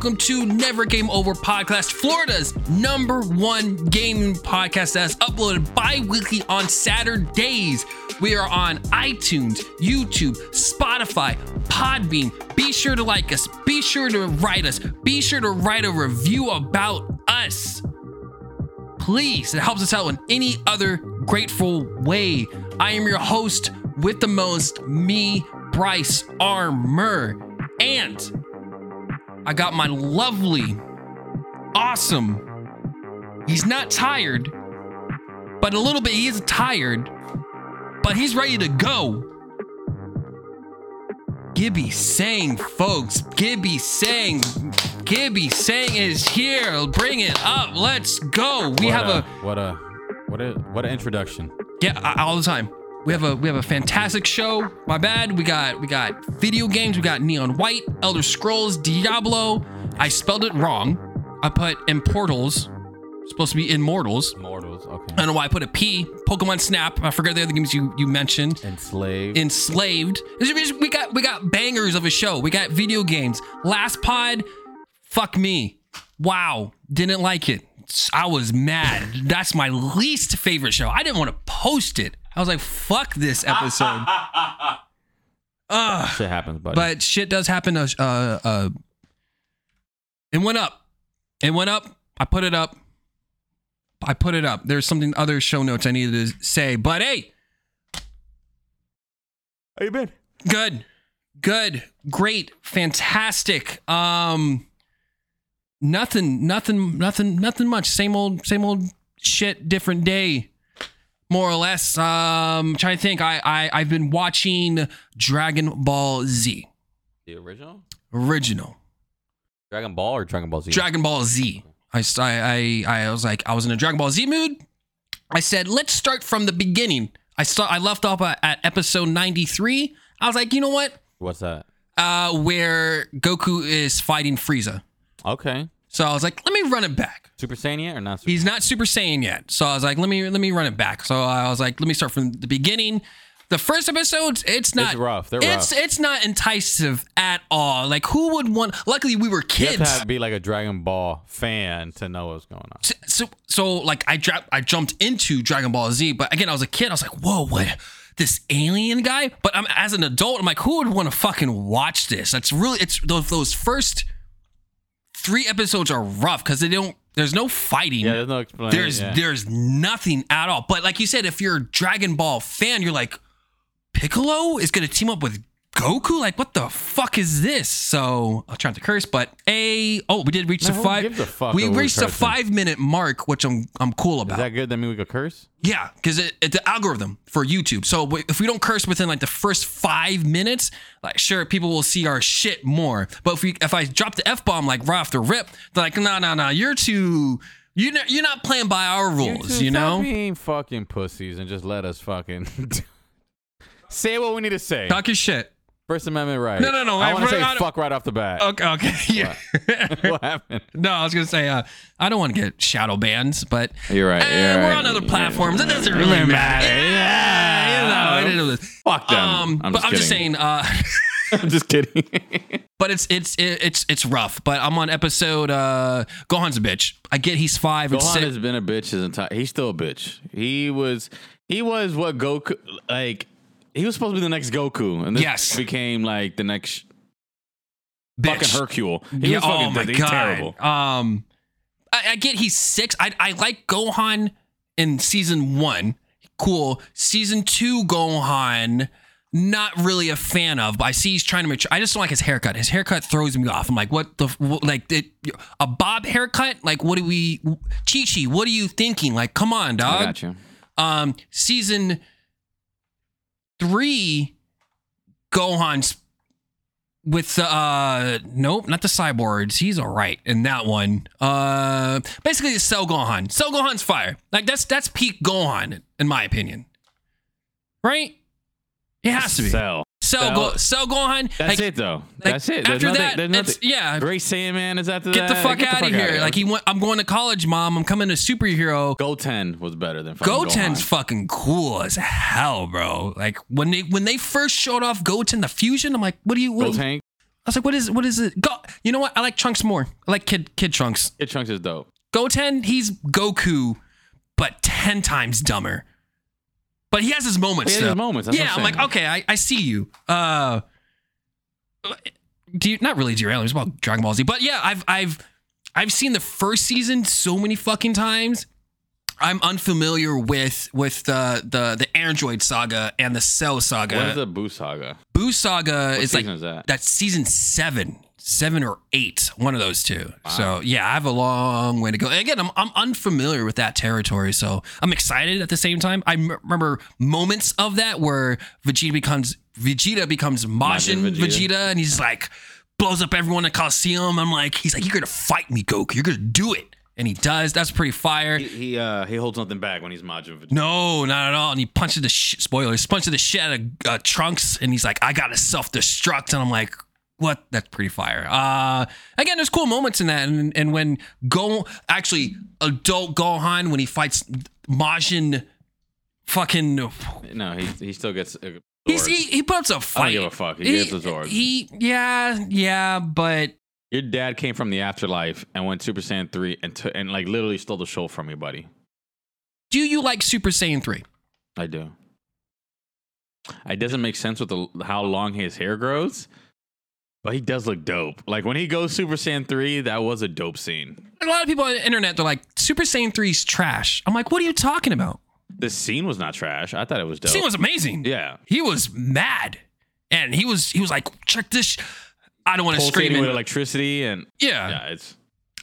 welcome to Never Game Over Podcast, Florida's number one gaming podcast that's uploaded bi weekly on Saturdays. We are on iTunes, YouTube, Spotify, Podbean. Be sure to like us, be sure to write us, be sure to write a review about us. Please, it helps us out in any other grateful way. I am your host with the most, me, Bryce Armor. And I got my lovely, awesome, he's not tired, but a little bit he is tired, but he's ready to go. Gibby Sang, folks. Gibby Sang. Gibby Sang is here. Bring it up. Let's go. We What have a, a what a what a what an introduction. yeah, all the time. We have a we have a fantastic show. My bad. We got we got video games. We got Neon White, Elder Scrolls, Diablo. I spelled it wrong. I put Immortals. Supposed to be Immortals. Mortals, okay. I don't know why I put a P. Pokemon Snap. I forgot the other games you you mentioned. Enslaved. Enslaved. We got we got bangers of a show. We got video games. Last pod, fuck me. Wow, didn't like it. I was mad. That's my least favorite show. I didn't want to post it. I was like, fuck this episode. Ugh. Shit happens, buddy. But shit does happen. Uh, uh, uh, it went up. It went up. I put it up. I put it up. There's something other show notes I needed to say, but hey, how you been? good, good, great, fantastic. Um, nothing, nothing, nothing, nothing much. Same old, same old shit. Different day, more or less. Um, trying to think. I, I, I've been watching Dragon Ball Z The original? original. Dragon Ball or Dragon Ball Z? Dragon Ball Z. I, I, I, I was like, I was in a Dragon Ball Z mood. I said, let's start from the beginning. I start, I left off at, at episode 93. I was like, you know what? What's that? Uh, where Goku is fighting Frieza. Okay. So I was like, let me run it back. Super Saiyan yet or not Super He's not Super Saiyan yet. So I was like, let me let me run it back. So I was like, let me start from the beginning. The first episodes, it's not rough. They're it's rough. it's not enticing at all. Like who would want? Luckily, we were You have kids. to have, be like a Dragon Ball fan to know what's going on. so so like I dropped I jumped into Dragon Ball Z, but again I was a kid. I was like, whoa, what? This alien guy? But I'm as an adult, I'm like, who would want to fucking watch this? That's really it's those those first three episodes are rough because they don't. There's no fighting. Yeah, there's no explanation. there's yeah. there's nothing at all. But like you said, if you're a Dragon Ball fan, you're like, Piccolo is gonna team up with Goku. Like, what the fuck is this? So I'm trying to curse, but a oh, we did reach Man, the five. fuck we reached the five minute mark, which I'm I'm cool about. Is that good? That mean we could curse? yeah, because it, it the algorithm for YouTube. So if we don't curse within like the first five minutes, like sure people will see our shit more. But if we if I drop the f bomb like right off the rip, they're like, no no no, you're too. You know, you're not playing by our rules, you stop know. being fucking pussies and just let us fucking say what we need to say. Talk your shit. First Amendment right. No, no, no, I want to say I- fuck right off the bat. Okay, okay, yeah. what happened? no, I was gonna say, uh, I don't want to get shadow bans, but You're right. eh, you're we're on other platforms. It doesn't really matter. matter. Yeah, you know. Fuck them. Um, I'm but I'm just saying, uh, I'm just kidding. but it's it's it's it's rough. But I'm on episode. Uh, Gohan's a bitch. I get he's five and Gohan six. has been a bitch his entire. He's still a bitch. He was. He was what Goku like. He was supposed to be the next Goku, and this Yes. became like the next bitch. fucking Hercule. He yeah, was fucking oh my god. terrible. Um, I, I get he's six. I I like Gohan in season one. Cool. Season two Gohan. Not really a fan of, but I see he's trying to mature. I just don't like his haircut. His haircut throws me off. I'm like, what the what, like it, a bob haircut? Like, what do we? Chi Chi, what are you thinking? Like, come on, I dog. got you. Um, season three, Gohan's with uh nope, not the cyborgs. He's all right in that one. Uh, basically, it's Cell Gohan. Cell Gohan's fire. Like that's that's peak Gohan in my opinion. Right? It has to be. Cell. Cell Go Cell Gohan. That's like, it though. like, That's it. There's After nothing. that, there's it's, nothing. yeah. Great Saiyaman is after Get that. the fuck Get the fuck out of here! Like he went. I'm going to college, mom. I'm coming to superhero. Goten was better than fucking Goten's Gohan. fucking cool as hell, bro. Like when they when they first showed off Goten the fusion, I'm like, what do you? What, Goten. was like, what is what is it? Go. You know what? I like Trunks more. I like Kid Kid Trunks. Kid Trunks is dope. Goten, he's Goku, but ten times dumber. But he has his moments. He has his moments, that's yeah, what I'm I'm like, okay, I, I see you. Uh, do you not really derail? It's about Dragon Ball Z, but yeah, I've I've I've seen the first season so many fucking times. I'm unfamiliar with with the the the Android saga and the Cell saga. What is the Boo Saga? Boo saga is like is that? that's season seven, seven or eight, one of those two. So yeah, I have a long way to go. Again, I'm I'm unfamiliar with that territory, so I'm excited at the same time. I m- remember moments of that where Vegeta becomes Vegeta becomes Majin Majin Vegeta. Vegeta. and he's like blows up everyone in Coliseum. I'm like, he's like, you're gonna fight me, Goku. You're gonna do it, and he does. That's pretty fire. He he, uh, he holds nothing back when he's Majin Vegeta. No, not at all. And he punches the shit, spoilers, punches the shit out of uh, Trunks, and he's like, I gotta self destruct. And I'm like, what? That's pretty fire. Uh, again, there's cool moments in that. And, and when Go, actually, adult Gohan, when he fights Majin, fucking, No, he he still gets. He's, he, he puts a fight. I don't give a fuck. He gets the Z Sword. He, yeah, yeah, but Your dad came from the afterlife and went Super Saiyan three and took and like literally stole the show from me, buddy. do you like Super Saiyan 3? I do. It doesn't make sense with the, how long his hair grows, but he does look dope. Like when he goes Super Saiyan three, that was a dope scene. A lot of people on the internet, they're like, Super Saiyan 3's trash. I'm like, what are you talking about? The scene was not trash. I thought it was The dope. scene was amazing. yeah, he was mad and he was he was like check this sh-" i don't want to scream with electricity and yeah, yeah, it's.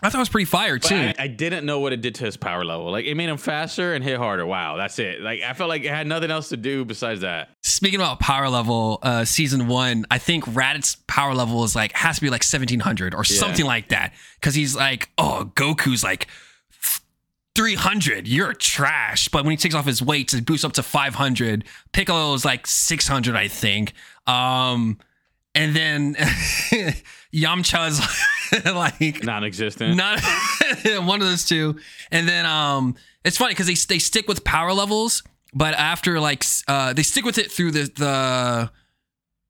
I thought it was pretty fire too I, I didn't know what it did to his power level. Like it made him faster and hit harder. Wow, that's it. Like I felt like it had nothing else to do besides that. speaking about power level uh season one i think raditz power level is like has to be like 1700 or something like that because he's like oh goku's like 300 you're trash but when he takes off his weights it boosts up to 500 piccolo is like 600 i think um and then yamcha's like Non-existent. not one of those two and then um it's funny because they, they stick with power levels but after like uh they stick with it through the the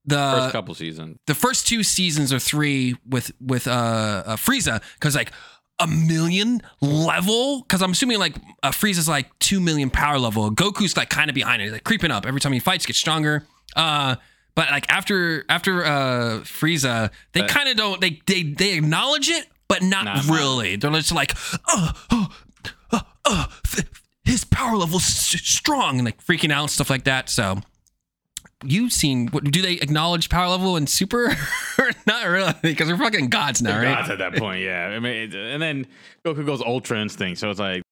the First couple seasons. the first two seasons or three with with uh, uh Frieza because like a million level because I'm assuming like uh, Frieza's like two million power level. Goku's like kind of behind it, like creeping up every time he fights, gets stronger. Uh, but like after after uh Frieza, they kind of don't they they they acknowledge it, but not Nah. really. They're just like, uh, uh, uh, th- his power level's strong and like freaking out and stuff like that. So you've seen what do they acknowledge power level in super not really because we're fucking gods now right Gods at that point, yeah. I mean, and then Goku goes Ultra Instinct, so it's like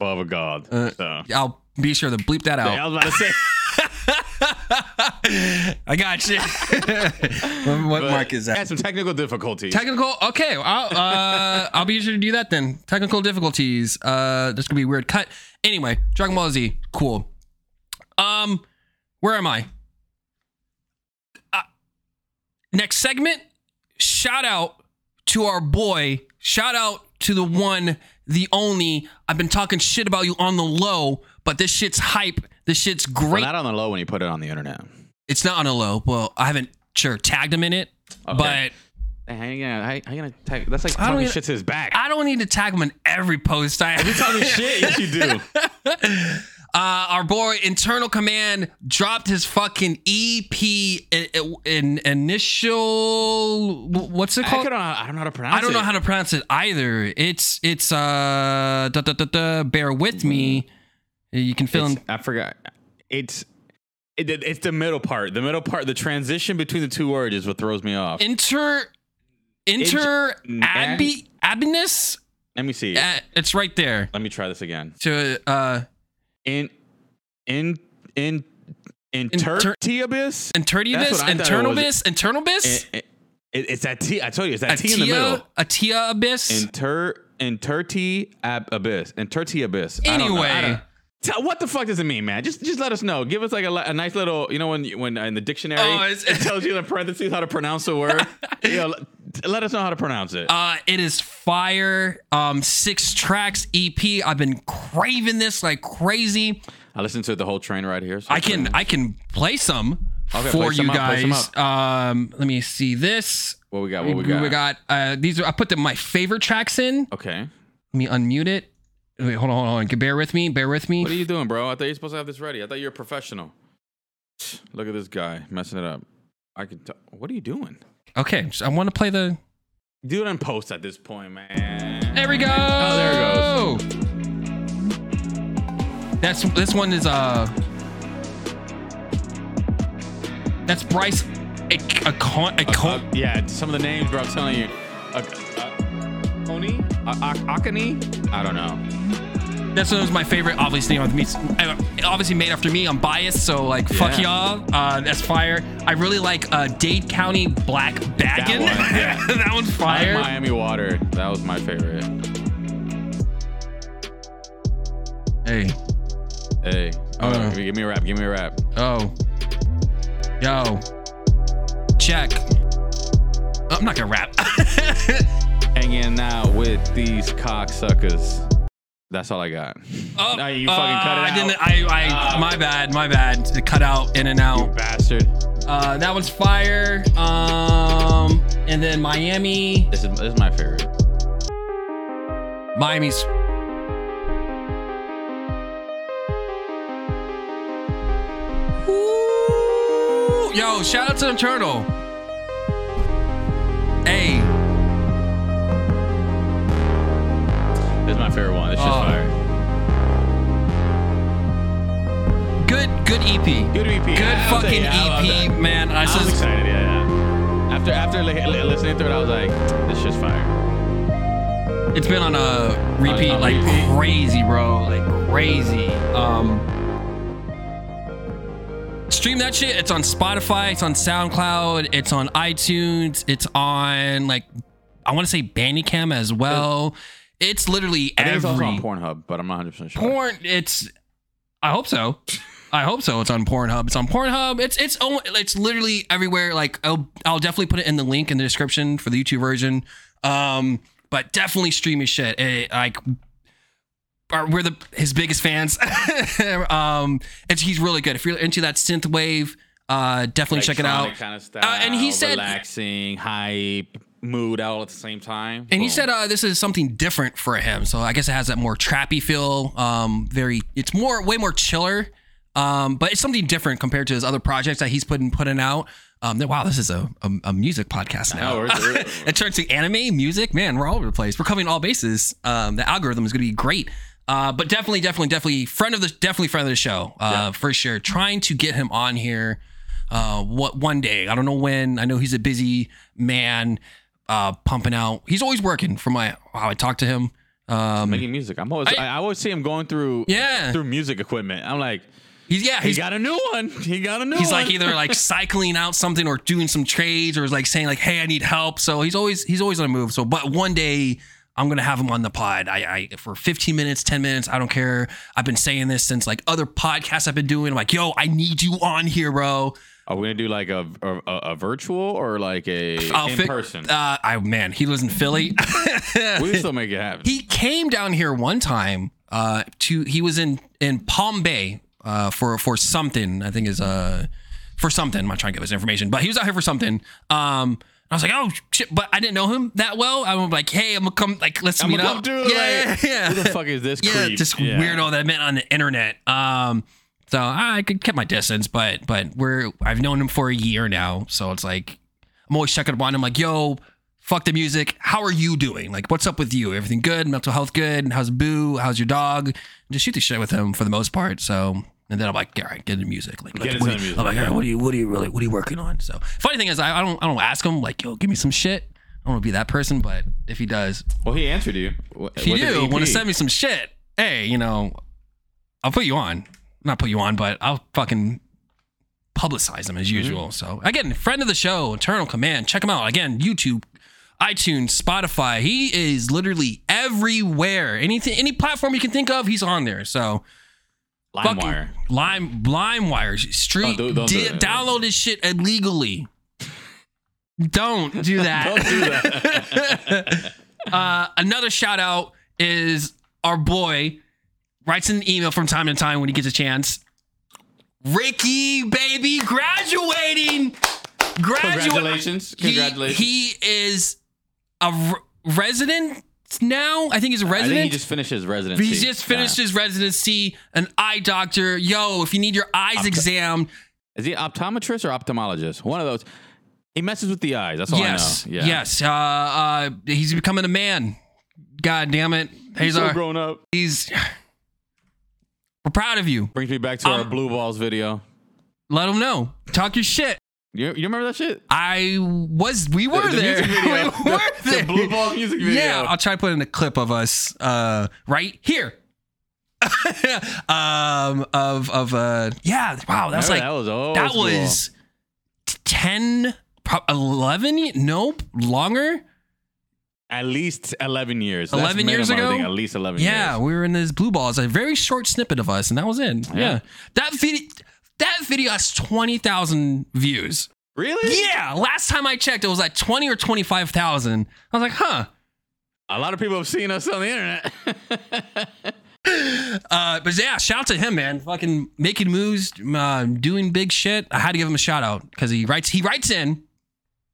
above a god. Uh, so i'll be sure to bleep that out yeah, I was about to say. i got you. What but mark is that? Had some technical difficulties. technical okay i'll uh i'll be sure to do that then. Technical difficulties uh this could be a weird. Cut anyway dragon ball z cool. Um where am i? Uh, next segment shout out to our boy shout out to the one the only. I've been talking shit about you on the low but this shit's hype this shit's well, great not on the low when you put it on the internet. it's not on a low well i haven't sure tagged him in it Okay. but Hey, How you gonna? How, how you gonna? Tag, that's like I talking shit to his back. I don't need to tag him in every post I you talking shit? Yes, you do. Uh, our boy Internal Command dropped his fucking EP in, in initial. What's it I, called? don't know, I don't know how to pronounce it. I don't know it. how to pronounce it either. It's it's uh da, da, da, da, bear with me. You can fill in I forgot. It's it, it- it's the middle part. The middle part. The transition between the two words is what throws me off. inter inter Int- abi abinus. Let me see. Uh, it's right there. Let me try this again. To uh In in in Inter- intertiabus. internabus, That's what I thought internalbus, internalbus. It, it, it- it's that T. I told you, it's that T in the middle. Atia abyss. Inter interti ab abyss. Interti abyss. I don't know. I Anyway. Tell, what the fuck does it mean, man? Just just let us know. Give us like a, a nice little, you know, when you- when uh, in the dictionary Oh, it tells you in parentheses how to pronounce the word. you know, let- let us know how to pronounce it. Uh, it is fire. Um, six tracks EP. I've been craving this like crazy. I listened to the whole train right here. so I can I can play some Okay, for play you some guys. Um, let me see this. What we got? What we got? We got uh, these. Are, I put the, my favorite tracks in. Okay. Let me unmute it. Wait, hold on, hold on. Can you bear with me. Bear with me. What are you doing, bro? I thought you were supposed to have this ready. I thought you were a professional. Look at this guy messing it up. I can tell. What are you doing? Okay, so I want to play the. Do it on post at this point, man. There we go. Oh, there it goes. That's this one is uh. That's Bryce. A, a con. A con. Uh, uh, yeah, some of the names, bro. I'm telling you. Uh, Oni? Akani? I don't know. This one was my favorite, obviously on me. Obviously made after me. I'm biased, so like fuck Yeah. y'all. Uh, that's fire. I really like uh, Dade County Black Baggin. That one, yeah. that one's fire. like Miami Water. That was my favorite. hey, Hey. Oh, Uh. give me a rap. Give me a rap. oh, yo, check. I'm not gonna rap. Hanging out with these cocksuckers. That's all I got. Oh, No, you fucking cut it out. I didn't. I. I. Ah. my bad. My bad. It cut out in and You out. bastard. Uh, that one's fire. Um, and then Miami. This is, this is my favorite. Miami's. Ooh, yo, shout out to the turtle. Hey, This is my favorite one. It's just Oh. fire. good, good EP. Good EP. Good I- I'll say, fucking yeah, I'll- I'll EP, man. I I was just, excited. Yeah, yeah. After after li- li- listening to it, I was like, this shit's fire. it's been on a repeat On- on like repeat? crazy, bro. Like crazy. Um, stream that shit. It's on Spotify. It's on SoundCloud. It's on iTunes. It's on like I want to say Bandcamp as well. It's literally I think it's on Pornhub, but I'm not 100 percent sure. porn. It's I hope so. I hope so. It's on Pornhub. It's on Pornhub. It's it's it's literally everywhere. Like I'll I'll definitely put it in the link in the description for the YouTube version. Um, but definitely stream his shit. It, like, are, we're the his biggest fans. um, it's he's really good. If you're into that synth wave, uh, definitely check it out. Kind of style, Uh, and he said- relaxing, hype, mood all at the same time. And he Boom. said uh, this is something different for him. So I guess it has that more trappy feel. Um, very, it's more, way more chiller. Um, but it's something different compared to his other projects that he's putting putting out. Um, wow, this is a, a, a music podcast now. No, we're- we're- it turns to anime, music. Man, we're all over the place. We're covering all bases. Um, the algorithm is going to be great. Uh, but definitely, definitely, definitely friend of the definitely friend of the show. Uh, Yeah. for sure. Trying to get him on here. Uh, what one day? I don't know when. I know he's a busy man. Uh, pumping out. He's always working. From my how I talk to him. Um, making music. I'm always I- I, always see him going through Yeah. through music equipment. I'm like, he's yeah. he He's got a new one. He got a new he's one. like either like cycling out something or doing some trades or is like saying like hey i need help so he's always he's always on a move so but one day i'm gonna have him on the pod i i for 15 minutes 10 minutes i don't care i've been saying this since like other podcasts i've been doing I'm like yo i need you on here bro Are we gonna do like a a, a virtual or like a I'll in fi- person? uh i man he lives in philly we still make it happen. he came down here one time uh to he was in in palm bay uh for for something i think is uh for something i'm not trying to give his information but he was out here for something um I was like, oh shit, but I didn't know him that well. I was like, hey, I'm gonna come, like, let's I'm meet up. yeah, like, yeah, yeah. Who the fuck is this? yeah, creep? just Yeah. weirdo that I met on the internet. Um, so I could kept my distance, but but we're I've known him for a year now, so it's like I'm always checking up on him, I'm like, yo, fuck the music. How are you doing? Like, what's up with you? Everything good? Mental health good? How's Boo? How's your dog? Just shoot the shit with him for the most part. So. And then I'm like, all right, get into music. Like, Get like, what, you- music, I'm like, all right, what are you, what are you really, what are you working on? So, funny thing is, I, I don't, I don't ask him like, yo, give me some shit. I don't want to be that person, but if he does, Well, he answered you. If you do want to send me some shit, hey, you know, I'll put you on. Not put you on, but I'll fucking publicize them as usual. So again, friend of the show, Eternal Command. Check him out. Again, YouTube, iTunes, Spotify. He is literally everywhere. Anything, any platform you can think of, he's on there. So LimeWire. Lime, LimeWire, street, Don't do- don't do di- that. download his shit illegally. Don't do that. Don't do that. Uh, another shout out is our boy writes an email from time to time when he gets a chance. Ricky, baby, graduating. graduate. Congratulations. He- Congratulations. He, is a re- resident now. I think he's a resident. he just finished his residency. He's just finished Yeah. his residency, an eye doctor. Yo, if you need your eyes examined, Is he optometrist or ophthalmologist? One of those. He messes with the eyes. That's all yes, I know. Yeah. yes. Uh, uh, he's becoming a man. God damn it. He's so our, grown up. he's. We're proud of you. Brings me back to our Um, blue balls video. Let them know. Talk your shit. You, you remember that shit? I was. We were The- the there. video. we were The- there. the blue balls music video. Yeah, I'll try to put in a clip of us uh, right here. um, of of uh, yeah. Wow, that was like that was old that school. was 10 11 ye- nope longer at least eleven years. 11 That's years ago? at least eleven yeah years. we were in this blue balls a very short snippet of us and that was it yeah, Yeah. that video that video has 20,000 views Really? yeah last time i checked it was like 20 or 25,000 i was like huh A lot of people have seen us on the internet. uh but yeah shout out to him man fucking making moves uh, doing big shit i had to give him a shout out because he writes he writes in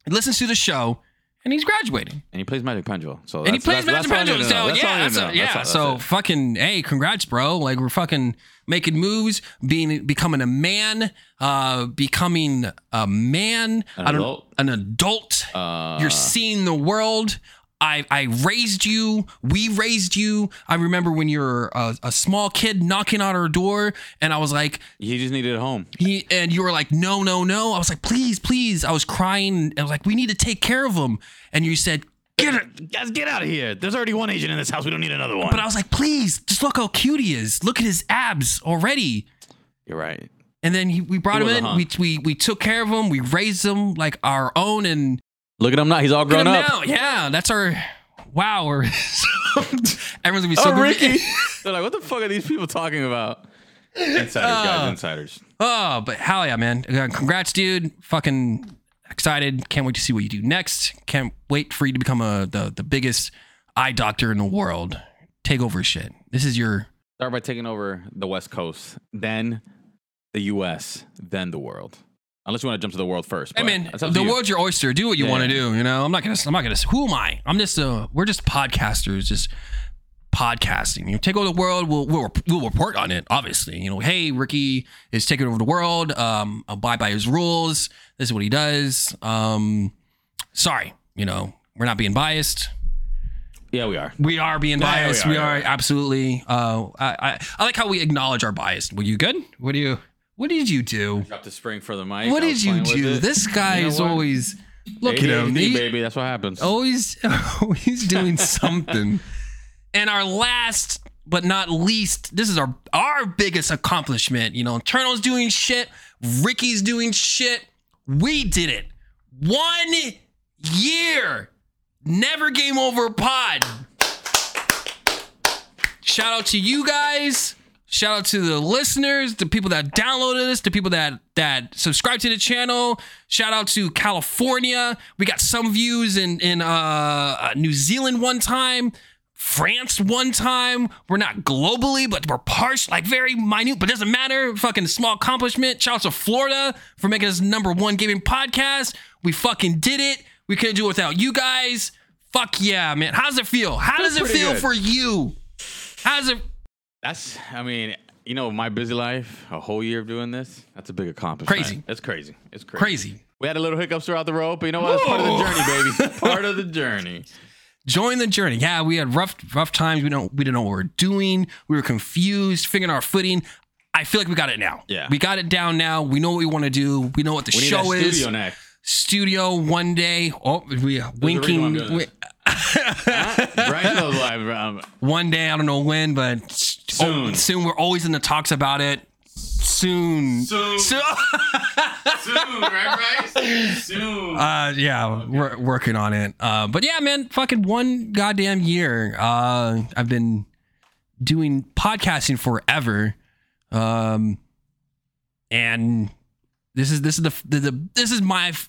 listens to the show and he's graduating and he plays Magic Pendulum. So and he plays that's- Magic that's all I Pendulum. need to know. So That's yeah, a, yeah. So fucking hey, congrats, bro. Like we're fucking making moves, being becoming a man, uh, becoming a man, An adult? an adult. Uh, You're seeing the world. I, I raised you. We raised you. I remember when you were a, uh, a small kid knocking on our door, and I was like, "You just needed a home. he and you were like, no, no, no. I was like, please, please. I was crying. I was like, we need to take care of him. And you said, get it. Guys, get out of here. There's already one agent in this house. We don't need another one. But I was like, please, just look how cute he is. Look at his abs already. You're right. And then he, we brought He him in. We, we we took care of him. We raised him like our own. And Look at him now. He's all look at grown up. now. Yeah, that's our. Wow, we're everyone's gonna be so Oh. Ricky. They're like, what the fuck are these people talking about? Insiders, guys, Uh, insiders. Oh, but hell yeah, man! Congrats, dude! Fucking excited! Can't wait to see what you do next. Can't wait for you to become a the the biggest eye doctor in the world. Take over shit. This is your Start by taking over the West Coast, then the U.S., then the world. Unless you want to jump to the world first. I mean, that's up to the you. world's your oyster. Do what you Yeah, want to yeah. do. You know, I'm not gonna. I'm not gonna. Who am I? I'm just a. We're just podcasters. Just podcasting. You know, take over the world. We'll we'll we'll report on it. Obviously, you know. Hey, Ricky is taking over the world. Um, abide by his rules. This is what he does. Um, sorry, you know, we're not being biased. Yeah, we are. We are being Yeah, biased. are, we yeah, are, we are. absolutely. Uh, I, I I like how we acknowledge our bias. Were you good? What do you? What did you do? Drop the spring for the mic. What did you do? This guy You know is what? always look at him. He- baby. That's what happens. always always doing something. and our last but not least, this is our our biggest accomplishment. You know, Turtle's doing shit, Ricky's doing shit. We did it. One year. Never game over pod. Shout out to you guys. Shout out to the listeners, the people that downloaded us, the people that that subscribe to the channel. Shout out to California. We got some views in in uh, uh, New Zealand one time, France one time. We're not globally, but we're partial, like very minute, but doesn't matter. Fucking small accomplishment. Shout out to Florida for making us number one gaming podcast. We fucking did it. We couldn't do it without you guys. Fuck yeah, man. How does it feel? How does it feel good. for you? How does it? That's, I mean, you know, my busy life, a whole year of doing this, that's a big accomplishment. Crazy. That's crazy. It's crazy. Crazy. We had a little hiccups throughout the road, but you know what? It's part of the journey, baby. part of the journey. Join the journey. Yeah, we had rough, rough times. We don't, we didn't know what we were doing. We were confused, figuring our footing. I feel like we got it now. Yeah. we got it down now. We know what we want to do. We know what the We show is. studio next. Studio one day. Oh, we uh, reason winking. doing wi- Brian knows live. Um, one day, I don't know when, but Soon. oh, soon. We're always in the talks about it. Soon. Soon. So- soon, right, Bryce? Soon. Uh, yeah, we're working on it. Uh, but yeah, man, fucking one goddamn year. Uh, I've been doing podcasting forever. Um, and this is this is the, the, the this is my f-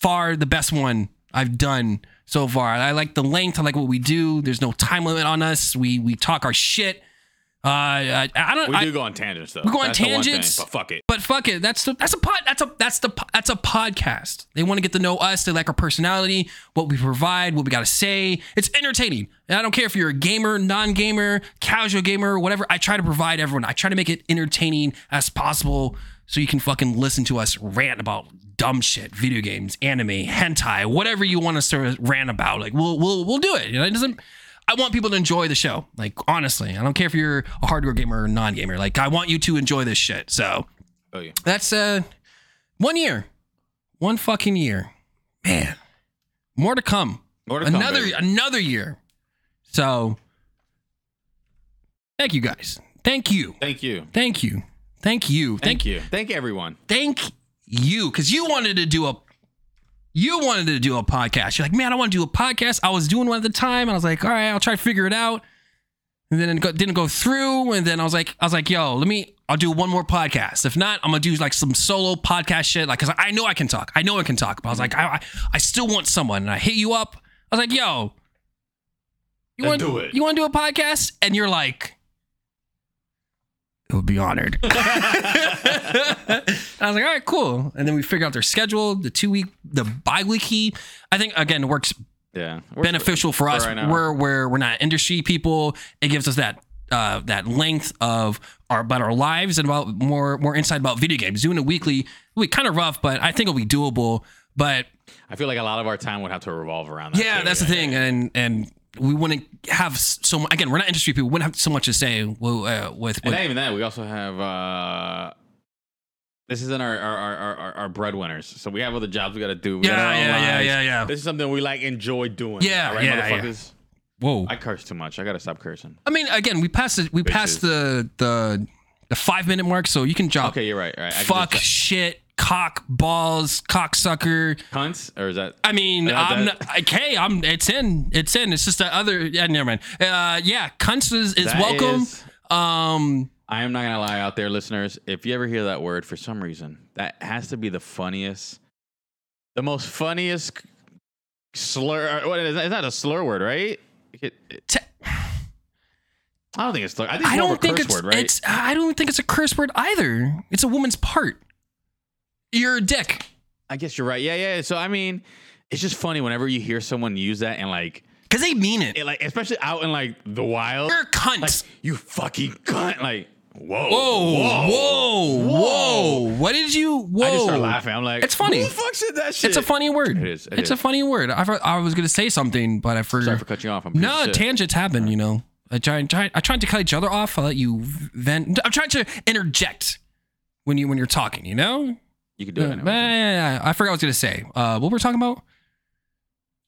far the best one I've done so far. I like the length. I like what we do. There's no time limit on us. We we talk our shit. Uh, I, I don't. We I, do go on tangents though. We go on That's one thing, tangents. but fuck it. But fuck it. That's the that's a pod that's a that's the that's a podcast. They want to get to know us. They like our personality, what we provide, what we got to say. It's entertaining. And I don't care if you're a gamer, non-gamer, casual gamer, whatever. I try to provide everyone. I try to make it entertaining as possible so you can fucking listen to us rant about dumb shit, video games, anime, hentai, whatever you want to rant about. Like we'll we'll we'll do it. You know, it doesn't I want people to enjoy the show. Like honestly, I don't care if you're a hardcore gamer or non-gamer. Like I want you to enjoy this shit. So Oh yeah. that's uh one year. One fucking year. Man. More to come. More to come, another baby. another year. So thank you guys. Thank you. Thank you. Thank you. Thank you. Thank you. Thank everyone. Thank you. Cause you wanted to do a you wanted to do a podcast. You're like, man, I want to do a podcast. I was doing one at the time, and I was like, all right, I'll try to figure it out. And then it go, didn't go through. And then I was like, I was like, yo, let me. I'll do one more podcast. If not, I'm gonna do like some solo podcast shit. Like, cause I know I can talk. I know I can talk. But I was like, I, I, I still want someone. And I hit you up. I was like, yo, you want Let's do it. You want to do a podcast? And you're like, it would be honored. I was like, all right, cool. And then we figure out their schedule, the two week, the bi weekly. I think again works Yeah. We're- beneficial for us. right we're we're we're not industry people. It gives us that uh, that length of our about our lives and about more more insight about video games. Doing a weekly, we kind of rough, but I think it'll be doable. But I feel like a lot of our time would have to revolve around that. yeah, too. that's the thing, and and we wouldn't have so again. We're not industry people. We wouldn't have so much to say well, uh, with, And not even that, we also have uh this isn't our our, our, our, our breadwinners. So we have other jobs we gotta do. We yeah, yeah, yeah, lives. yeah, yeah. This is something we like enjoy doing. Yeah, All right, yeah, yeah. Whoa. I curse too much. I gotta stop cursing. I mean, again, we passed it. We passed the the the five minute mark, so you can drop Okay, you're right. All right. I can fuck, just- shit, cock, balls, cocksucker. cunts or is that I mean, Yeah, I'm that- not, okay. I'm. It's in. It's in. It's just the other. Yeah, never mind. Uh, yeah, cunts is, is welcome. is- um, I am not gonna lie out there, listeners. If you ever hear that word for some reason, that has to be the funniest, the most funniest slur. What is that? It's not a slur word, right? It- it- te- I don't think it's slur. I think it's I don't of a think curse it's. word, right? It's. I don't think it's a curse word either. It's a woman's part. You're a dick. I guess you're right. Yeah, yeah. So I mean, it's just funny whenever you hear someone use that and like, Cause they mean it. it, like especially out in like the wild, You're a cunt. like you fucking cunt. Like, whoa, whoa, whoa, whoa, What did you? Whoa. I just start laughing. I'm like, It's funny. Who the fuck said that shit? It's a funny word. It is, it it's a funny word. I, I was gonna say something, but I forgot. Sorry for cutting you off. I'm No, tangents happen, you know. I try, try, I tried to cut each other off. I let you vent. I'm trying to interject when you when you're talking. You know. you can do it. Anyway. yeah, I forgot what I was gonna say. Uh, what were we talking about?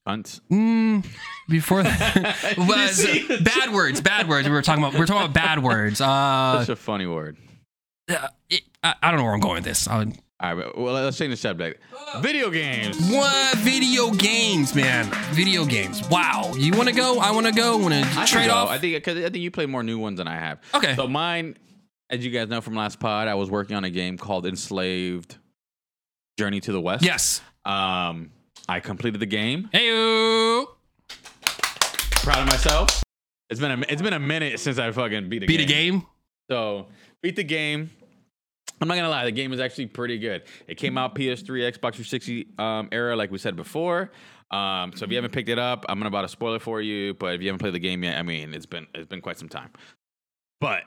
Cunts. Mm, before that was bad words. Bad words. We were talking about. We were talking about bad words. Uh, Such a funny word. uh, it, I, I don't know where I'm going with this. I would, All right, well, let's change the subject. Video games. what video games, man? Video games. Wow. You want to go? I want to go. Want to trade go. off? I think because I think you play more new ones than I have. Okay. So mine, as you guys know from last pod, I was working on a game called Enslaved Journey to the West. yes. Um, I completed the game. Hey. Proud of myself. It's been a it's been a minute since I fucking beat a Beat game. a game. So beat the game. I'm not gonna lie, the game is actually pretty good. It came out PS3, Xbox 360 um, era, like we said before. Um, so if you haven't picked it up, I'm gonna about a spoiler for you. But if you haven't played the game yet, I mean, it's been it's been quite some time. But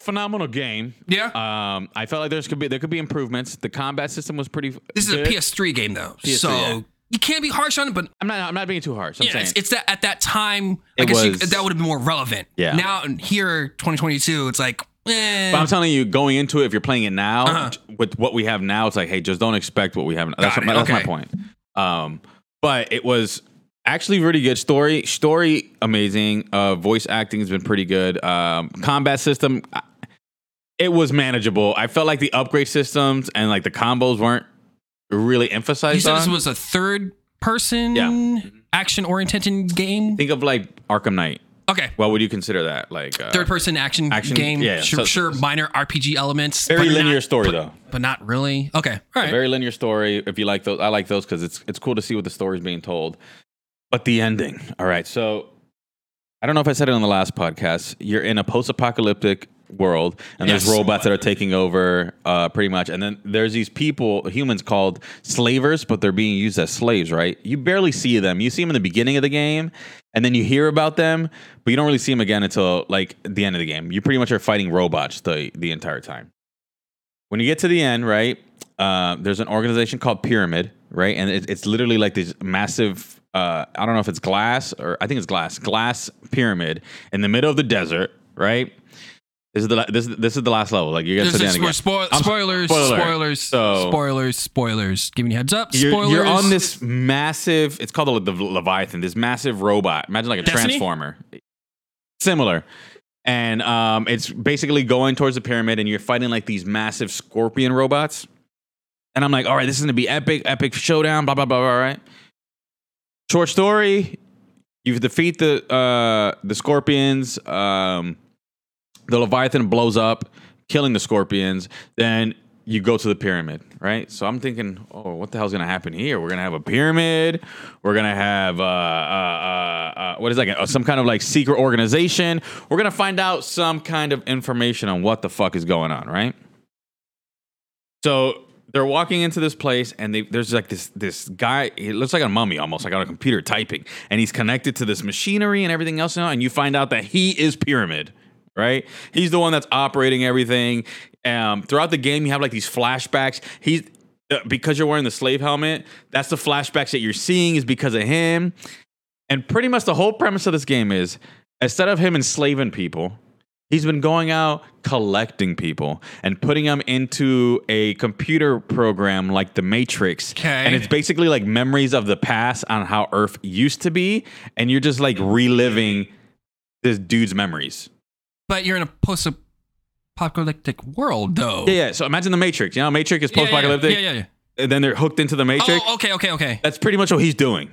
phenomenal game. Yeah. Um, I felt like there's could be there could be improvements. The combat system was pretty. This is good. a PS3 game though, PS3, so yeah. you can't be harsh on it. But I'm not I'm not being too harsh. I'm yeah, saying it's, it's that at that time, I It guess you, was- that would have been more relevant. Yeah. Now here, 2022, it's like, eh. But I'm telling you, going into it, if you're playing it now Uh-huh. with what we have now, it's like, hey, just don't expect what we have. That's, it, my, that's my point. Um, but it was actually really good story. Story amazing. Uh, voice acting has been pretty good. Um, combat system, it was manageable. I felt like the upgrade systems and like the combos weren't really emphasized. you said on. this was a third person Yeah. action oriented game. Think of like Arkham Knight. Okay. What would you consider that? Like uh, Third person action, action- game. yeah, sure, so- sure, minor RPG elements. very linear not- story but, though. but not really. Okay. All right. Very linear story. If you like those, I like those because it's it's cool to see what the story's being told. But the ending, all right. So I don't know if I said it on the last podcast. You're in a post-apocalyptic world, and Yes. there's robots that are taking over, uh, pretty much. And then there's these people, humans called slavers, but they're being used as slaves, right? You barely see them. You see them in the beginning of the game, and then you hear about them, but you don't really see them again until like the end of the game. You pretty much are fighting robots the the entire time. When you get to the end, right? Uh, there's an organization called Pyramid, right? And it, it's literally like this massive. Uh, I don't know if it's glass or I think it's glass. Glass pyramid in the middle of the desert, right? This is the this is this is the last level. Like you get This to the is again. spoil- I'm- spoilers, spoiler spoilers, So- spoilers, spoilers. Giving you heads up. You're, Spoilers. you're on this massive. It's called the, the Leviathan. This massive robot. Imagine like a Destiny? transformer. Similar, and um, it's basically going towards the pyramid, and you're fighting like these massive scorpion robots. And I'm like, all right, this is gonna be epic, epic showdown. Blah blah blah. All right. Short story. You defeat the uh, the scorpions. Um, the Leviathan blows up, killing the scorpions. Then you go to the pyramid, right? So I'm thinking, oh, what the hell's gonna happen here? We're gonna have a pyramid. We're gonna have uh, uh, uh, uh, what is that? Some kind of like secret organization. We're gonna find out some kind of information on what the fuck is going on, right? So they're walking into this place, and they, there's like this this guy. It looks like a mummy, almost like on a computer typing, and he's connected to this machinery and everything else. And you find out that he is Pyramid, right? He's the one that's operating everything. Um, throughout the game, you have like these flashbacks. He's uh, because you're wearing the slave helmet. That's the flashbacks that you're seeing is because of him. And pretty much the whole premise of this game is instead of him enslaving people, he's been going out collecting people and putting them into a computer program like the Matrix. Okay. And it's basically like memories of the past on how Earth used to be. And you're just like reliving this dude's memories. But you're in a post-apocalyptic world, though. Yeah, yeah. So imagine the Matrix. You know, Matrix is post apocalyptic. Yeah, yeah, yeah. And then they're hooked into the Matrix. Oh, okay, okay, okay. That's pretty much what he's doing.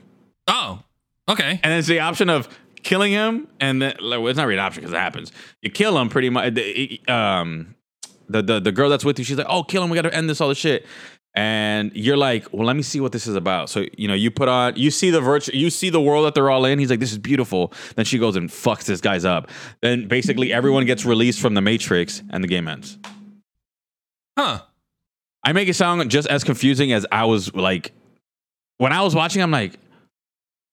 Oh, okay. And it's the option of killing him, and then well, it's not really an option because it happens. You kill him pretty much. the- Um, the, the the girl that's with you, she's like, "Oh, kill him! We got to end this all the shit." And you're like, "Well, let me see what this is about." So you know, you put on, you see the virtual, you see the world that they're all in. He's like, "This is beautiful." Then she goes and fucks this guy's up. Then basically everyone gets released from the Matrix, and the game ends. Huh. I make it sound just as confusing as I was like when I was watching. I'm like,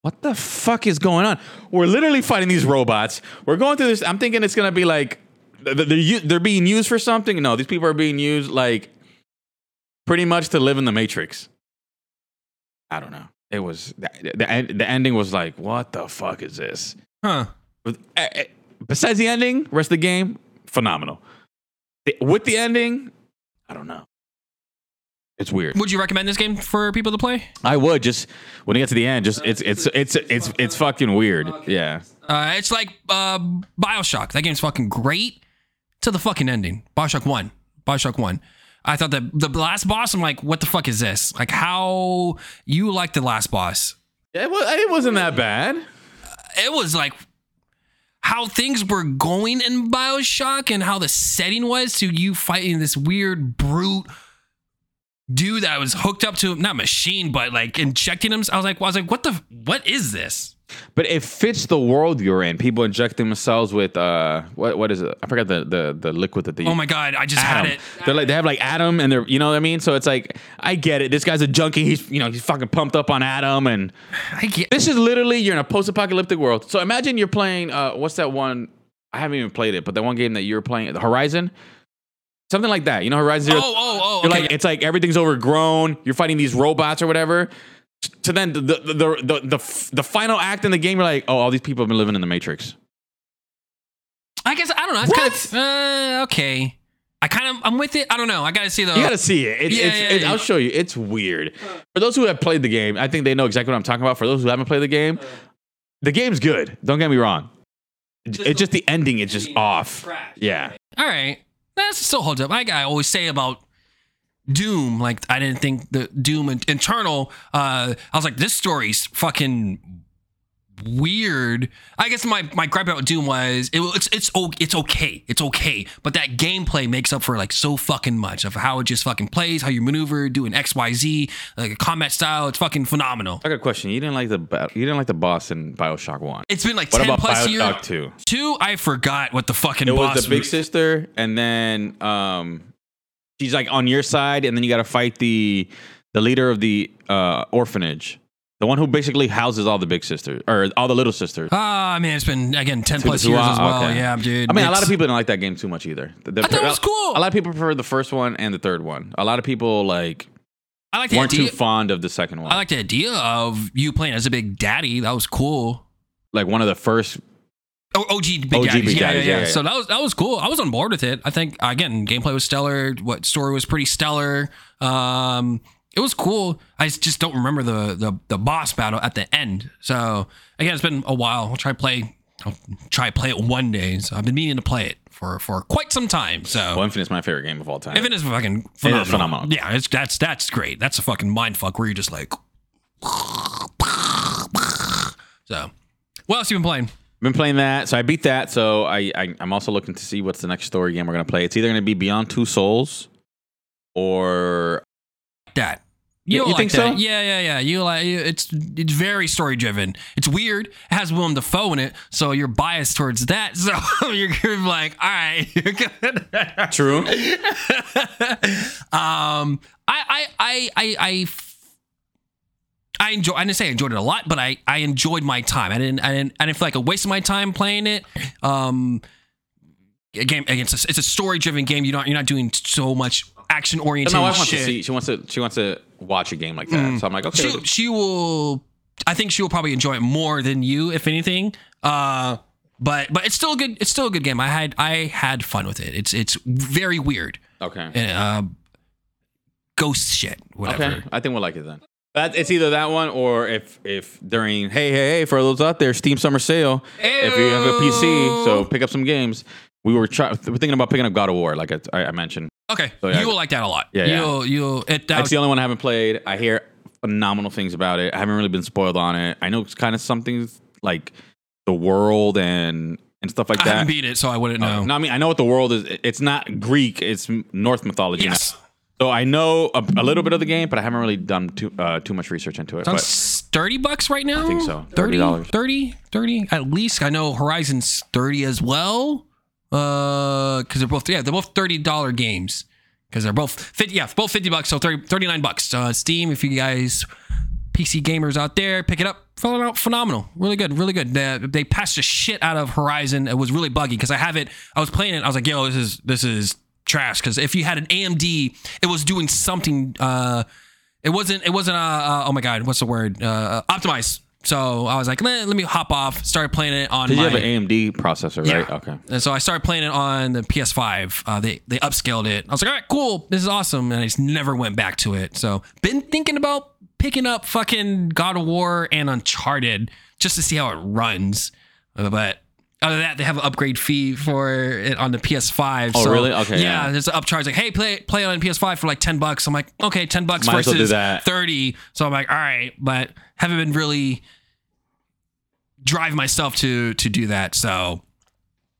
what the fuck is going on? We're literally fighting these robots. We're going through this. I'm thinking it's gonna be like th- th- they're, they're being used for something. No, these people are being used like pretty much to live in the Matrix. I don't know. It was the, the, the ending was like, what the fuck is this? Huh. Eh, eh, Besides the ending, rest of the game, phenomenal. With the ending, I don't know. It's weird. Would you recommend this game for people to play? I would just when you get to the end, just it's it's it's it's it's fucking weird. Yeah. Uh, it's like uh, Bioshock. That game's fucking great to the fucking ending. Bioshock One. Bioshock One. I thought that the last boss. I'm like, what the fuck is this? Like, how you like the last boss? It, was, it wasn't that bad. It was like how things were going in Bioshock and how the setting was to you fighting this weird brute dude that was hooked up to him, not machine but like injecting him. I was like, I was like, what the what is this? But it fits the world you're in. People injecting themselves with uh what what is it? I forgot the the the liquid that they Oh my god, I just had it. They're like they have like Adam, and they're you know what I mean? So it's like I get it. This guy's a junkie. He's you know, he's fucking pumped up on Adam, and I get this is literally you're in a post-apocalyptic world. So imagine you're playing uh what's that one I haven't even played it, but that one game that you're playing, Horizon, something like that. You know, Horizon Oh, Zero. oh, oh, You're okay. like it's like everything's overgrown. You're fighting these robots or whatever. To then the the the the, the, the final act in the game, you're like, oh, all these people have been living in the Matrix. I guess I don't know. It's kind of uh, okay. I kind of I'm with it. I don't know. I gotta see though. You gotta see it. It's, Yeah, it's, yeah, it- yeah. I'll show you. It's weird. For those who have played the game, I think they know exactly what I'm talking about. For those who haven't played the game, the game's good. Don't get me wrong. It's just the ending is just off. Yeah. All right, that still holds up. Like I always say about Doom, like I didn't think the Doom in- Eternal. Uh, I was like, this story's fucking weird. I guess my my gripe about Doom was it, it's it's it's okay, it's okay, but that gameplay makes up for like so fucking much of how it just fucking plays, how you maneuver, doing X Y Z, like a combat style. It's fucking phenomenal. I got a question. You didn't like the you didn't like the boss in Bioshock One. It's been like What ten about plus years. Bioshock Two? Two, I forgot what the fucking It boss was the big sister, and then um, she's like on your side, and then you got to fight the the leader of the uh, orphanage, the one who basically houses all the big sisters or all the little sisters. Ah, I mean, it's been again ten plus years as well. okay. Yeah, dude. I mean, a lot of people didn't like that game too much either. The- the- I thought it was cool. A lot of people prefer the first one and the third one. A lot of people like I like the weren't idea. too fond of the second one. I like the idea of you playing as a big daddy. That was cool. like one of the first. Oh, OG Big OG Daddies. Big yeah, yeah, yeah, yeah. So that was that was cool. I was on board with it. I think again, gameplay was stellar. What story was pretty stellar. Um, it was cool. I just don't remember the the the boss battle at the end. So again, it's been a while. I'll try play. I'll try play it one day. So I've been meaning to play it for for quite some time. So Well, Infinite's my favorite game of all time. if it is fucking phenomenal. phenomenal. Yeah, it's that's that's great. That's a fucking mind fuck where you're just like. So, what else you been playing? Been playing that, so I beat that. So I, I I'm also looking to see what's the next story game we're gonna play. It's either gonna be Beyond Two Souls, or That. Yeah, don't you think that. so? Yeah, yeah, yeah. You like it's it's very story driven. It's weird. It has Willem Dafoe in it, so you're biased towards that. So you're, you're like, all right, you're good. True. um, I, I, I, I, I, I enjoy. I didn't say I enjoyed it a lot, but I, I enjoyed my time. I didn't, I didn't, I didn't feel like a waste of my time playing it. Um, a game again, it's a, it's a story driven game. You're not, you're not doing so much action oriented my wife wants shit. to see. She wants to. She wants to watch a game like that. So I'm like, okay. she, she will I think she will probably enjoy it more than you, if anything. Uh but but it's still a good it's still a good game. I had I had fun with it. It's it's very weird. okay. Uh, ghost shit, whatever. Okay. I think we'll like it then. That, it's either that one or if if during hey hey hey for those out there Steam Summer Sale if you have a PC so pick up some games. We were try, we're thinking about picking up God of War like I, I mentioned. Okay. So, yeah. You will like that a lot. Yeah, yeah. You'll you'll it That's the only one I haven't played. I hear phenomenal things about it. I haven't really been spoiled on it. I know it's kind of something like the world and and stuff like I that. haven't beat it, so I wouldn't uh, know. No, I mean I know what the world is. It's not Greek. It's Norse mythology. now. So I know a, a little bit of the game, but I haven't really done too uh, too much research into it. Sounds 30 bucks right now? I think so. 30 $30. 30 30 at least. I know Horizon's 30 as well. Uh cuz they're both yeah, they're both $30 games cuz they're both 50 yeah, both 50 bucks, so 30 39 bucks. Uh Steam if you guys PC gamers out there, pick it up. Phenom- Phenomenal. Really good. Really good. They, they passed the shit out of Horizon. It was really buggy because I have it. I was playing it. I was like, yo, this is this is trash. Because if you had an AMD, it was doing something. Uh, it wasn't. It wasn't. Uh, uh, oh my god, what's the word? Uh, optimized. So I was like, let, let me hop off. Started playing it on did my. you have an AMD processor, right? Okay. And so I started playing it on the PS5. Uh, they they upscaled it. I was like, all right, cool, this is awesome, and I just never went back to it. So been thinking about picking up fucking God of War and Uncharted just to see how it runs. Uh, But other than that, they have an upgrade fee for it on the PS5. Oh, so, really? Okay, Yeah, yeah. there's an upcharge. Like, hey, play play it on PS5 for like ten bucks. I'm like, okay, ten bucks Might versus thirty. So I'm like, all right, but haven't been really drive myself to to do that. So,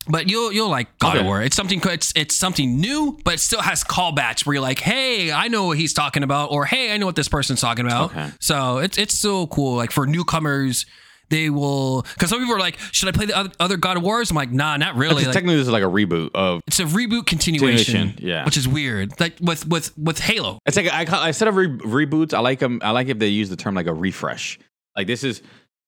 but you'll you'll like God of War. It's something it's it's something new, but it still has callbacks where you're like, hey, I know what he's talking about, or hey, I know what this person's talking about. Okay. So it's it's still cool. Like for newcomers. They will, because some people are like, "Should I play the other God of Wars?" I'm like, "Nah, not really." Like, technically, this is like a reboot of. it's a reboot continuation, Continuation, yeah. which is weird. Like with with with Halo, It's like I call, instead of re- reboots, I like them. I like if they use the term like a refresh. Like this is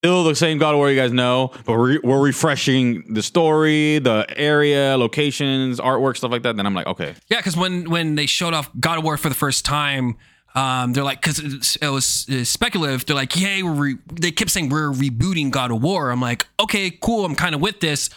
still the same God of War you guys know, but we're, we're refreshing the story, the area, locations, artwork, stuff like that. Then I'm like, okay, Yeah, because when when they showed off God of War for the first time, um, they're like, because it, was uh, speculative. They're like, "Yay!" Re-, they kept saying we're rebooting God of War. I'm like, okay, cool. I'm kind of with this.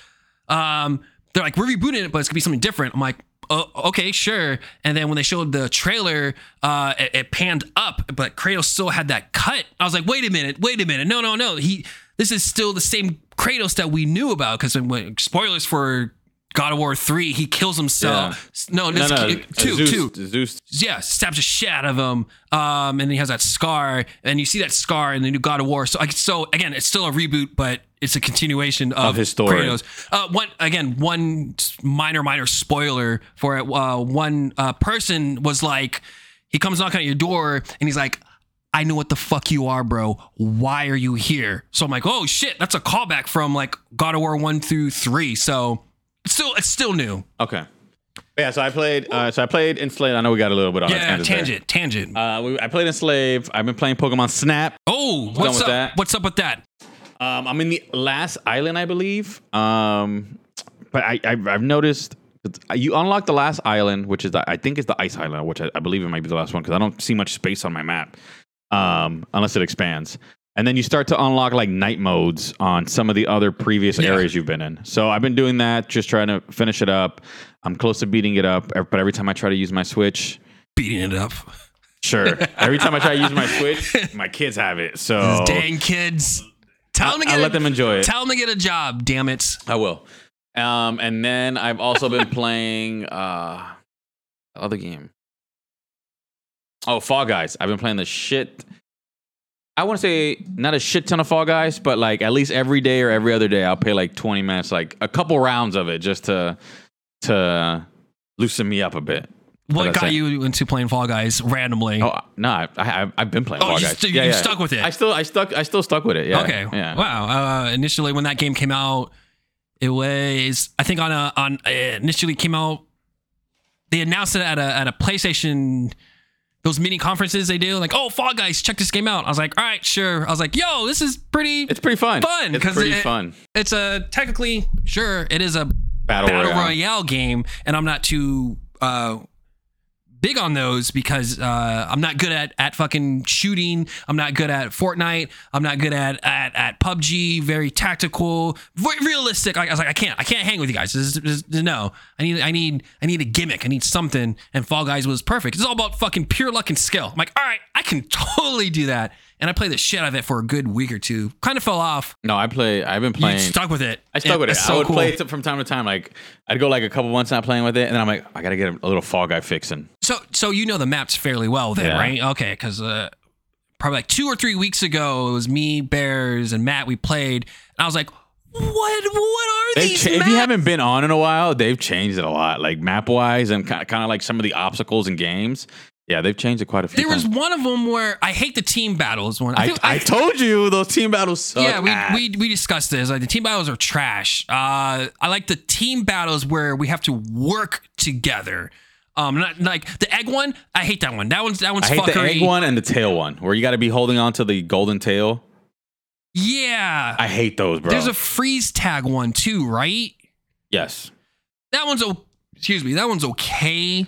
Um, they're like, we're rebooting it, but it's gonna be something different. I'm like, oh, okay, sure. And then when they showed the trailer, uh, it, it panned up, but Kratos still had that cut. I was like, wait a minute, wait a minute, no, no, no. He, this is still the same Kratos that we knew about. Because spoilers for God of War three, he kills himself. No, No, no, two, Zeus, two. Zeus. Yeah, stabs the shit out of him. Um, and he has that scar, and you see that scar in the new God of War. So, so again, it's still a reboot, but it's a continuation of, Of his story. Kratos. Uh, one again, one minor, minor spoiler for it. Uh, one uh, person was like, he comes knocking at your door, and he's like. I know what the fuck you are, bro. Why are you here? So I'm like, oh shit, that's a callback from like God of War one through three. So still it's still new. Okay. Yeah, so I played. Uh, so I played Enslaved. I know we got a little bit on a Yeah, tangent. there. tangent, tangent. Uh, we, I played Enslaved. I've been playing Pokemon Snap. oh, what's with up? that. What's up with that? Um, I'm in the last island, I believe. Um, but I, I I've noticed you unlock the last island, which is the, I think is the ice island, which I, I believe it might be the last one because I don't see much space on my map, um, unless it expands. And then you start to unlock like night modes on some of the other previous Yeah. areas you've been in. So I've been doing that, just trying to finish it up. I'm close to beating it up, but every time I try to use my Switch, Beating it up. sure. every time I try to use my Switch, my kids have it. So Dang kids. Tell them to get. I'll get let a, them enjoy it. Tell them to get a job. Damn it. I will. Um, and then I've also been playing uh other game. Oh, Fall Guys. I've been playing the shit. I want to say not a shit ton of Fall Guys, but like at least every day or every other day, I'll play like 20 minutes, like a couple rounds of it, just to to loosen me up a bit. What got you into playing Fall Guys randomly? Oh no, I, I I've been playing Oh, Fall you Guys. st- you stuck with it. I still I stuck I still stuck with it. Yeah. okay. Yeah. Wow. Uh, initially, when that game came out, it was I think on a on uh, initially came out. They announced it at a at a PlayStation. Those mini conferences they do, like, oh, Fall Guys, check this game out. I was like, all right, sure. I was like, yo, this is pretty. It's pretty fun. Fun, It's pretty it- fun. it's a technically sure it is a Battle, battle Royale. royale. game, and I'm not too uh, big on those because uh, I'm not good at at fucking shooting. I'm not good at Fortnite. I'm not good at at, at PUBG. Very tactical, very realistic. I, I was like, I can't, I can't hang with you guys. This is, this is- no, I need, I need, I need a gimmick. I need something. And Fall Guys was perfect. It's all about fucking pure luck and skill. I'm like, all right, I can totally do that. And I played the shit out of it for a good week or two. Kind of fell off. No, I play. I've been You playing. stuck with it. I stuck with it. It's I would cool. play it from time to time. Like I'd go like a couple months not playing with it, and then I'm like, I gotta get a little Fall Guy fixing. So, so you know the maps fairly well, then, Yeah. right? Okay, because uh, probably like two or three weeks ago, it was me, Bears, and Matt. We played, and I was like, "What? What are They've these cha- if you haven't been on in a while, they've changed it a lot, like map wise and kind of, kind of like some of the obstacles and games. Yeah, they've changed it quite a few. there was one of them where I hate the team battles. One, I, feel- I told you those team battles suck. yeah, we, we we discussed this. Like the team battles are trash. Uh, I like the team battles where we have to work together. Um, not like the egg one. I hate that one. That one's that one's I hate the egg one and the tail one, where you got to be holding on to the golden tail. Yeah, I hate those, bro. there's a freeze tag one too, right? yes. that one's o- excuse me that one's okay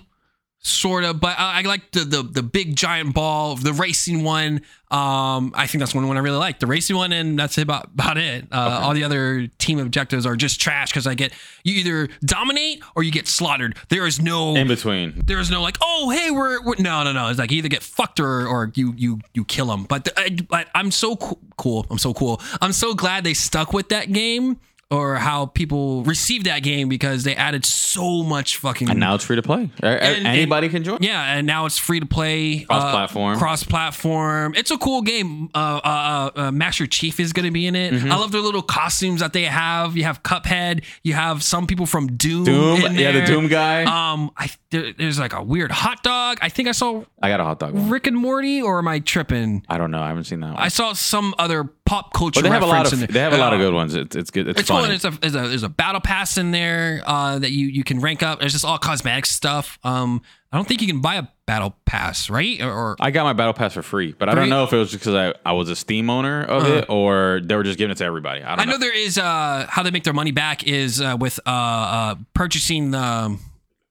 sort of but I, I like the, the the big giant ball the racing one. Um i think that's one one i really like the racing one and that's about about it. Uh, all the other team objectives are just trash because i get you either dominate or you get slaughtered. There is no In between. there is no like oh hey we're, we're no no no. It's like you either get fucked or or you you you kill them but the, I, but i'm so co- cool. I'm so cool. I'm so glad they stuck with that game or how people received that game because they added so much fucking And now it's free to play. And- Anybody can join. yeah, and now it's free to play. Cross-platform. Uh, cross-platform. It's a cool game. Uh, uh, uh, Master Chief is going to be in it. Mm-hmm. I love the little costumes that they have. You have Cuphead. You have some people from Doom. Doom, yeah, the. Doom guy. Um, I there, there's like a weird hot dog. I think I saw I got a hot dog. One. Rick and Morty, or am I tripping? I don't know. I haven't seen that one. I saw some other pop culture. but they have a lot of they have a lot of good ones. It's it's good. It's, it's cool. funny. And it's a, there's a there's a battle pass in there uh, that you you can rank up. There's just all cosmetic stuff. Um, I don't think you can buy a battle pass, right? Or, or I got my battle pass for free, but I don't know if it was just because I, I was a Steam owner of Uh-huh. it or they were just giving it to everybody. I don't I know. know there is uh, how they make their money back is uh, with uh, uh, purchasing the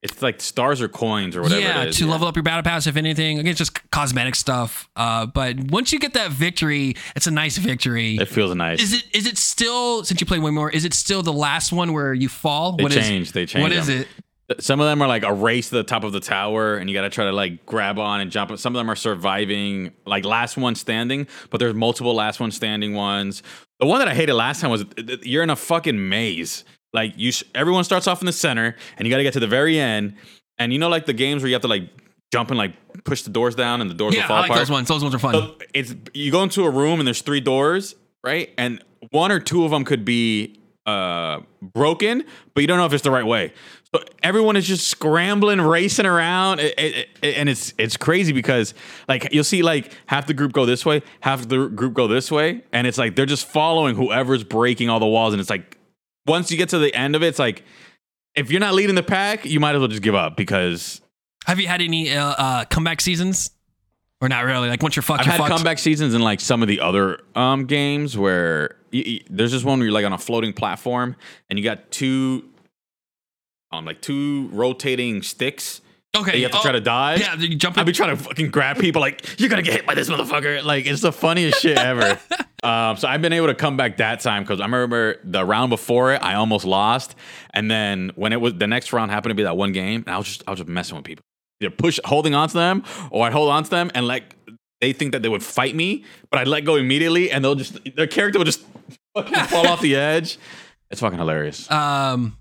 It's like stars or coins or whatever yeah it is. to yeah. level up your battle pass if anything. Again, it's just cosmetic stuff. Uh, but once you get that victory, it's a nice victory. It feels nice. Is it is it still since you play way more? Is it still the last one where you fall? They What is-. They changed What is them. it? Some of them are like a race to the top of the tower, and you got to try to like grab on and jump. Some of them are surviving, like last one standing, but there's multiple last one standing ones. The one that I hated last time was you're in a fucking maze, like you, sh- everyone starts off in the center, and you got to get to the very end. And you know, like the games where you have to like jump and like push the doors down, and the doors will Yeah, fall I like apart. those ones. Those ones are fun. So it's you go into a room and there's three doors, right? And one or two of them could be uh broken, but you don't know if it's the right way. So everyone is just scrambling, racing around, it- it- it- and it's it's crazy because like you'll see like half the group go this way, half the group go this way, and it's like they're just following whoever's breaking all the walls, and it's like once you get to the end of it, it's like if you're not leading the pack, you might as well just give up because Have you had any uh, uh, comeback seasons? Or not really? Like once you're fucked, I've you're had fucked. comeback seasons in like some of the other um, games where y- y- there's this one where you're like on a floating platform and you got two, um, like two rotating sticks. okay, you have to oh, try to dodge. Yeah, you jump. I've be trying to fucking grab people like you're gonna get hit by this motherfucker. Like it's the funniest shit ever. um, so I've been able to come back that time because I remember the round before it, I almost lost, and then when it was the next round happened to be that one game, I was just I was just messing with people, either push holding on to them or I'd hold on to them and like they think that they would fight me, but I'd let go immediately, and they'll just their character would just fucking fall off the edge. It's fucking hilarious. Um,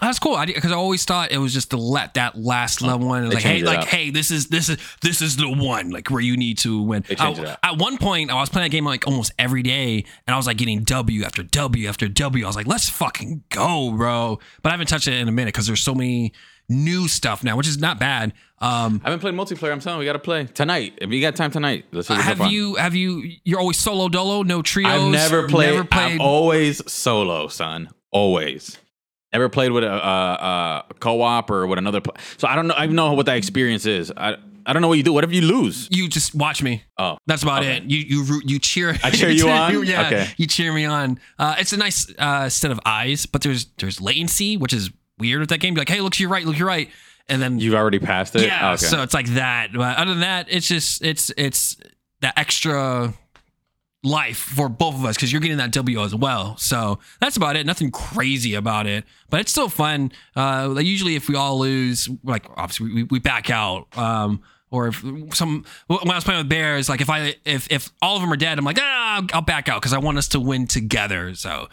that's cool. I because I always thought it was just to let that last level one. Like, hey, like, up. hey, this is this is this is the one. Like where you need to win. I- At one point, I was playing that game like almost every day, and I was like getting W after W after W. I was like, let's fucking go, bro. But I haven't touched it in a minute because there's so many new stuff now, which is not bad. Um, I haven't played multiplayer. I'm telling you, we gotta play tonight. If you got time tonight, let's have you have you? You're always solo dolo, no trios. I've never played. Never played. I'm always solo, son. Always. Never played with a, a, a co-op or with another. Pl- so I don't know. I don't know what that experience is. I I don't know what you do. What if you lose? you just watch me. Oh, That's about Okay. it. You you root- you cheer. I cheer you on? Yeah, Okay. you cheer me on. Uh, it's a nice uh, set of eyes, but there's there's latency, which is weird with that game. You're like, hey, look to your right, look to your right, and then you've already passed it. yeah. Oh, okay. So it's like that. But other than that, it's just it's it's that extra life for both of us because you're getting that W as well. So that's about it. Nothing crazy about it, but it's still fun. Uh, usually, if we all lose, like obviously we, we back out. Um, or if some when I was playing with Bears, like if I if if all of them are dead, I'm like ah, I'll, I'll back out because I want us to win together. So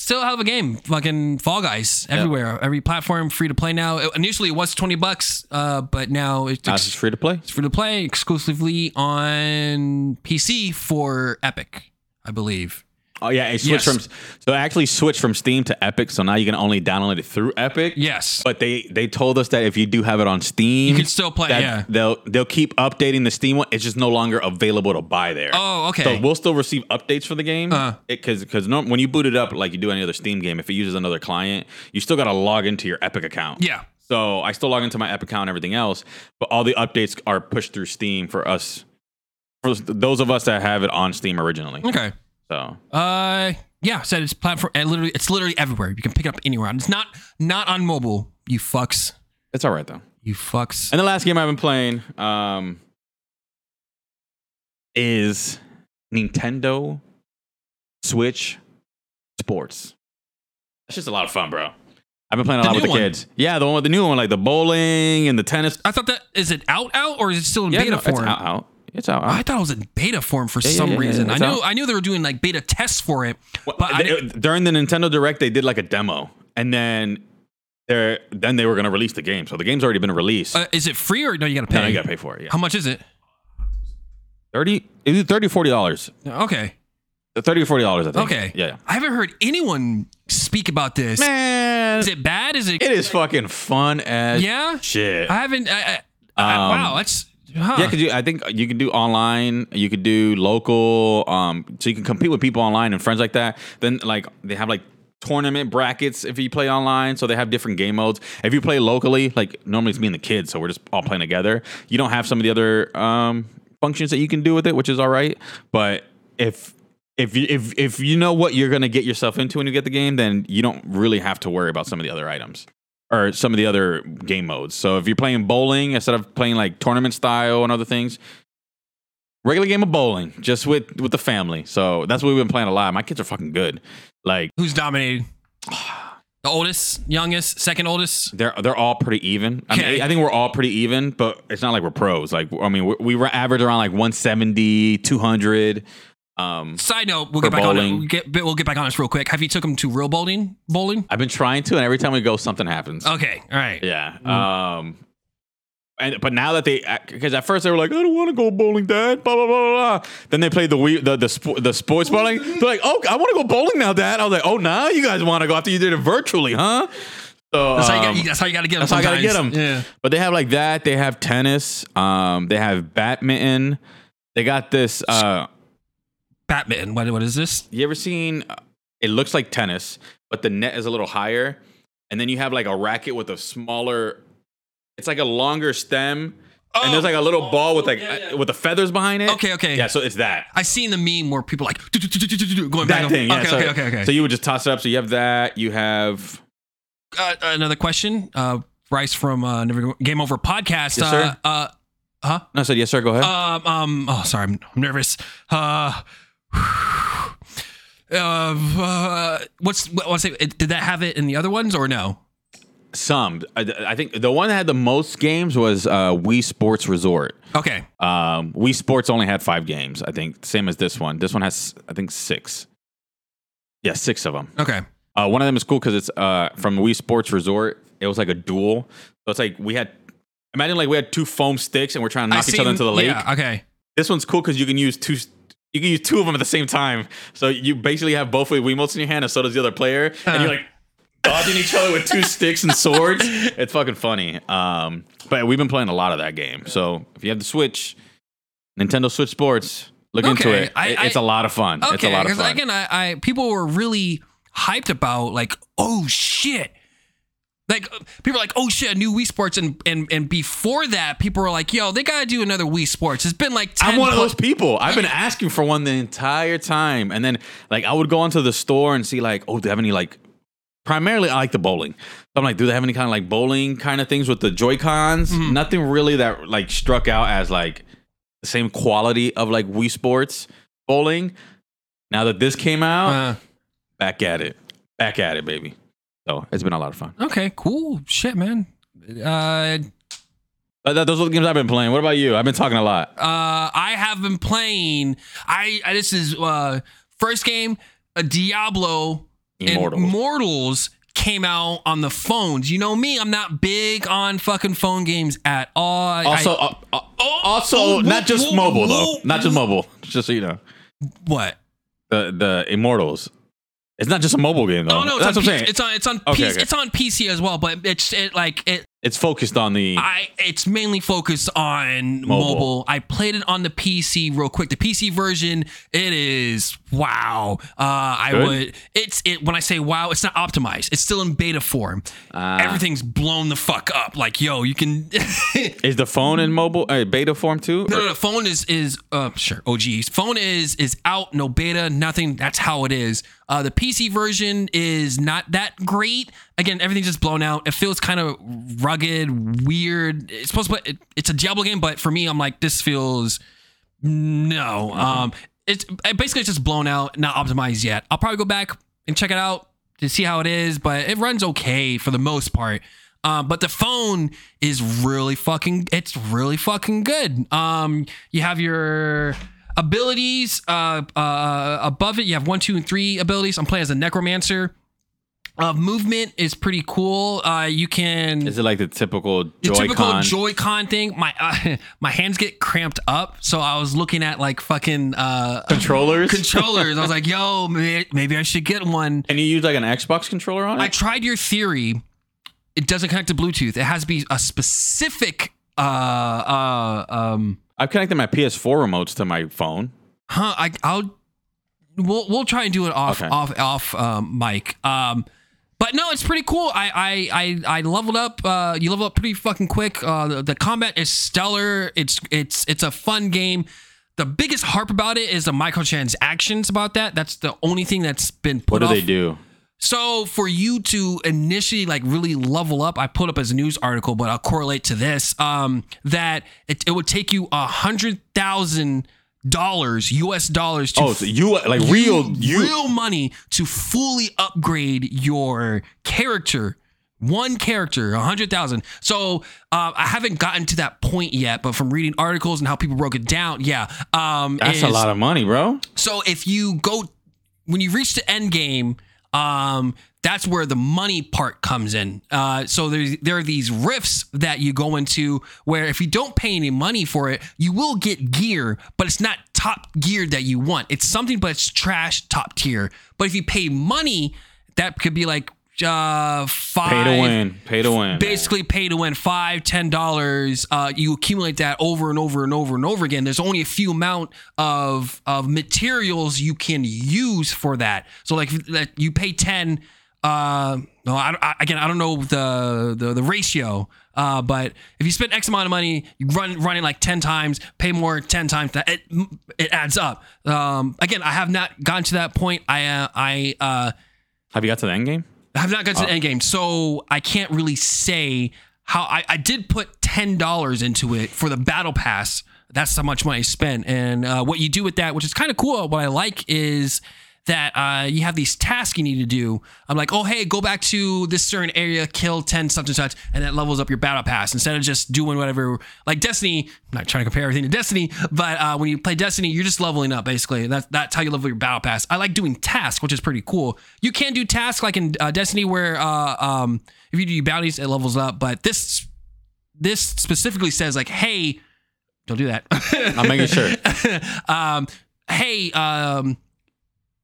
still a hell of a game. Fucking Fall Guys everywhere, every platform, free to play now. It- initially it was twenty bucks, uh, but now it's Now it's free to play. it's free to play exclusively on PC for Epic, I believe. Oh yeah, it switched Yes. from so it actually switched from Steam to Epic. So now you can only download it through Epic. Yes. But they they told us that if you do have it on Steam, You can still play, that yeah. They'll they'll keep updating the Steam one. It's just no longer available to buy there. Oh, okay. So we'll still receive updates for the game. Uh. Because because when you boot it up like you do any other Steam game, if it uses another client, you still got to log into your Epic account. yeah. So I still log into my Epic account and everything else, but all the updates are pushed through Steam for us, for those of us that have it on Steam originally. Okay. So Uh yeah, said it's platform and literally it's literally everywhere. You can pick it up anywhere. It's not not on mobile. You fucks. it's all right though. You fucks. And the last game I've been playing um, is Nintendo Switch Sports. It's just a lot of fun, bro. I've been playing a The lot with the one? kids. Yeah, the one with the new one, like the bowling and the tennis. I thought that is it out out or is it still in Yeah, beta no, form? it's out, out. It's out. out. I thought it was in beta form for yeah, some yeah, yeah, reason. I knew out. I knew they were doing like beta tests for it, Well, but they- during the Nintendo Direct, they did like a demo, and then they're then they were gonna release the game. So the game's already been released. uh, is it free or no? You got to pay. no, you gotta pay for it. Yeah, How much is it? thirty. It was thirty, forty dollars. Okay. Thirty or forty dollars, I think. Okay. Yeah. yeah. I haven't heard anyone speak about this. Man, Is it bad? Is it? it is fucking fun as yeah. shit. I haven't. I, I, I- Um, wow, that's. Huh. yeah, because I think you can do online, you could do local, um, so you can compete with people online and friends like that. Then like they have like tournament brackets if you play online, so they have different game modes. If you play locally, like normally it's me and the kids, so we're just all playing together. You don't have some of the other um, functions that you can do with it, which is all right. But if if you if if you know what you're gonna get yourself into when you get the game, then you don't really have to worry about some of the other items or some of the other game modes. So if you're playing bowling instead of playing like tournament style and other things, regular game of bowling just with with the family. So that's what we've been playing a lot. My kids are fucking good. Like Who's dominating? The oldest, youngest, second oldest. they're they're all pretty even. I, mean, I think we're all pretty even, but it's not like we're pros. Like I mean, we, we were average around like 170, 200. Um, Side note, we'll get back on it. We'll get, we'll get back on this real quick. Have you took him to real bowling? Bowling? I've been trying to, and every time we go, something happens. Okay, all right. Yeah. Um. And but now that they, because at first they were like, I don't want to go bowling, Dad. Blah blah blah blah. Then they played the Wii, the the, the sports bowling. They're like, oh, I want to go bowling now, Dad. I was like, oh, now you guys want to go after you did it virtually, huh? So That's, how you um, got, that's how you got to get them. that's how I gotta get them. Yeah. But they have like that. They have tennis. Um. They have badminton. They got this. Uh. Batman. What, what is this? You ever seen? uh, It looks like tennis, but the net is a little higher, and then you have like a racket with a smaller. It's like a longer stem, and there's like a little ball with like yeah, yeah. uh, with the feathers behind it. Okay, okay. Yeah, so it's that. I seen the meme where people like going back. That thing. Yeah, okay, so, okay, okay, okay. So you would just toss it up. So you have that. You have. uh, another question. Uh, Bryce from uh, Never Game Over podcast. Yes, uh, sir. uh, huh? No, I said yes, sir. Go ahead. Um, um. Oh, sorry. I'm, I'm nervous. Uh. Uh, what's what, what's it? Did that have it in the other ones or no? Some. I, I think the one that had the most games was uh, Wii Sports Resort. Okay. Um, Wii Sports only had five games. I think same as this one. This one has I think six. Yeah, six of them. Okay. Uh, one of them is cool because it's uh, from Wii Sports Resort. It was like a duel. So it's like we had, imagine like we had two foam sticks and we're trying to I knock each other into the lake. Yeah. Okay. This one's cool because you can use two. You can use two of them at the same time. So you basically have both with Wiimotes in your hand, and so does the other player, and Uh. you're like dodging each other with two sticks and swords. It's fucking funny. Um, but we've been playing a lot of that game. So if you have the Switch, Nintendo Switch Sports, look into Okay, it. I- It- I- it's a lot of fun. it's a Okay. lot of fun. again, I, I people were really hyped about like, oh shit. Like people are like, oh shit, a new Wii Sports, and and and before that, people were like, yo, they gotta do another Wii Sports. It's been like 10 I'm one of those people. I've been asking for one the entire time, and then like I would go into the store and see like, oh, do they have any like? Primarily, I like the bowling. So I'm like, do they have any kind of like bowling kind of things with the Joy Cons? Mm-hmm. Nothing really that like struck out as like the same quality of like Wii Sports bowling. Now that this came out, Uh, back at it, back at it, baby. So it's been a lot of fun. okay, cool, shit, man. Uh, Uh, that- those are the games I've been playing. What about you? I've been talking a lot. uh, I have been playing. I, I this is uh first game, a Diablo Immortals. and Mortals came out on the phones. You know me, I'm not big on fucking phone games at all. Also, I- uh, uh, Oh, also oh, not just whoa, mobile though. whoa, Not just mobile. Just so you know. what? the the Immortals. It's not just a mobile game though. Oh no, it's that's on what I'm P- saying. It's on it's on Okay, PC, okay. it's on PC as well, but it's it like it It's focused on the. I it's mainly focused on Mobile. mobile. I played it on the PC real quick. The PC version, it is wow. Uh, I Good? would it's it when I say wow, it's not optimized. It's still in beta form. Ah. Everything's blown the fuck up. Like yo, you can. is the phone in mobile uh, beta form too? No, no, no. Phone is is uh sure. Oh geez, phone is is out. No beta, nothing. That's how it is. Uh, the PC version is not that great. Again, everything's just blown out. It feels kind of rugged, weird. It's supposed to. Be, it, it's a Diablo game, but for me, I'm like, this feels no. Um, it's it basically it's just blown out, not optimized yet. I'll probably go back and check it out to see how it is, but it runs okay for the most part. Um, but the phone is really fucking. It's really fucking good. Um, you have your abilities uh, uh, above it. You have one, two, and three abilities. I'm playing as a necromancer. Uh, movement is pretty cool. Uh, you can Is it like the typical Joy-Con? The typical Joy-Con thing. My uh, my hands get cramped up, so I was looking at like fucking uh, controllers? controllers. I was like, yo, may- maybe I should get one. Can you use like an Xbox controller on it? I tried your theory. It doesn't connect to Bluetooth. It has to be a specific. Uh, uh, um, I've connected my PS4 remotes to my phone. huh? I, I'll. We'll we'll try and do it off Okay. off off um, mic. Um, but no, it's pretty cool. I I I, I leveled up. Uh, you level up pretty fucking quick. Uh, the, the combat is stellar. It's it's it's a fun game. The biggest harp about it is the microtransactions about that. That's the only thing that's been put What do off. they do? So for you to initially like really level up, I put up as a news article, but I'll correlate to this. Um, that it, it would take you a hundred thousand dollars, US dollars to Oh, so you like real you real money to fully upgrade your character One character, a hundred thousand. So uh, I haven't gotten to that point yet, but from reading articles and how people broke it down, yeah, um, That's a lot of money, bro. so if you go when you reach the end game, um, that's where the money part comes in. Uh, so there's there are these rifts that you go into where if you don't pay any money for it, you will get gear, but it's not top gear that you want. It's something, but it's trash top tier. But if you pay money, that could be like uh five Pay to win. Pay to win. basically pay to win five ten dollars uh you accumulate that over and over and over and over again there's only a few amount of of materials you can use for that so like that you pay 10 uh no I, I again i don't know the the, the ratio uh, but if you spend X amount of money, you run running like ten times, pay more ten times. That it it adds up. Um, again, I have not gotten to that point. I uh, I uh, Have you got to the end game? I have not got to the end game, so I can't really say how I, I did put ten dollars into it for the battle pass. That's how much money I spent, and uh, what you do with that, which is kind of cool. What I like is that uh, you have these tasks you need to do. I'm like, oh hey, go back to this certain area, kill ten such and such, and that levels up your battle pass instead of just doing whatever. Like Destiny, I'm not trying to compare everything to Destiny, but uh, when you play Destiny, you're just leveling up basically. That's that's how you level your battle pass. I like doing tasks, which is pretty cool. You can do tasks like in uh, Destiny where uh, um, if you do your bounties, it levels up, but this this specifically says like, hey, don't do that. I'm making sure. um, hey, um,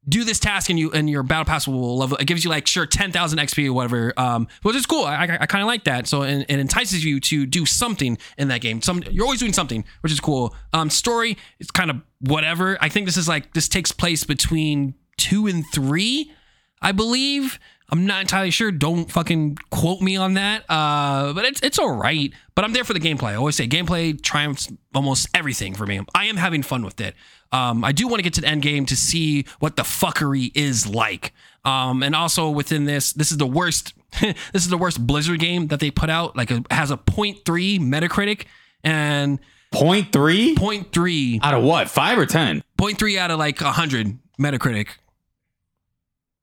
do this task and you and your battle pass will level. It gives you like sure ten thousand XP or whatever, um, which is cool. I, I, I kind of like that. So it, it entices you to do something in that game. Some you're always doing something, which is cool. Um, story it's kind of whatever. I think this is like this takes place between two and three, I believe. I'm not entirely sure. Don't fucking quote me on that. Uh, but it's it's all right. But I'm there for the gameplay. I always say gameplay triumphs almost everything for me. I am having fun with it. Um, I do want to get to the end game to see what the fuckery is like. Um, and also within this, this is the worst. this is the worst Blizzard game that they put out. Like it has a 0.3 Metacritic and Point three 0.3 out of what? Five or ten? 0.3 out of like 100 Metacritic.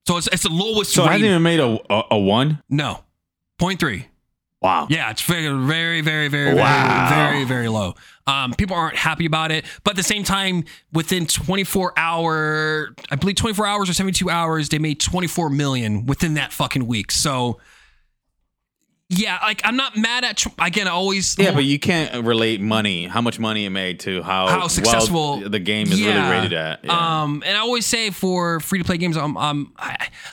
So it's it's the lowest So it hasn't rating. even made a a, a one. No, 0.3. Wow. Yeah, it's very, very, very, very, Wow. very, very, very low. Um, people aren't happy about it, but at the same time, within 24 hour, I believe 24 hours or 72 hours, they made 24 million within that fucking week. So, yeah, like I'm not mad at. Again, I always Yeah, but you can't relate money, how much money it made, to how, How successful- well the game is Yeah. really rated at. Yeah. Um, and I always say for free to play games, um, um,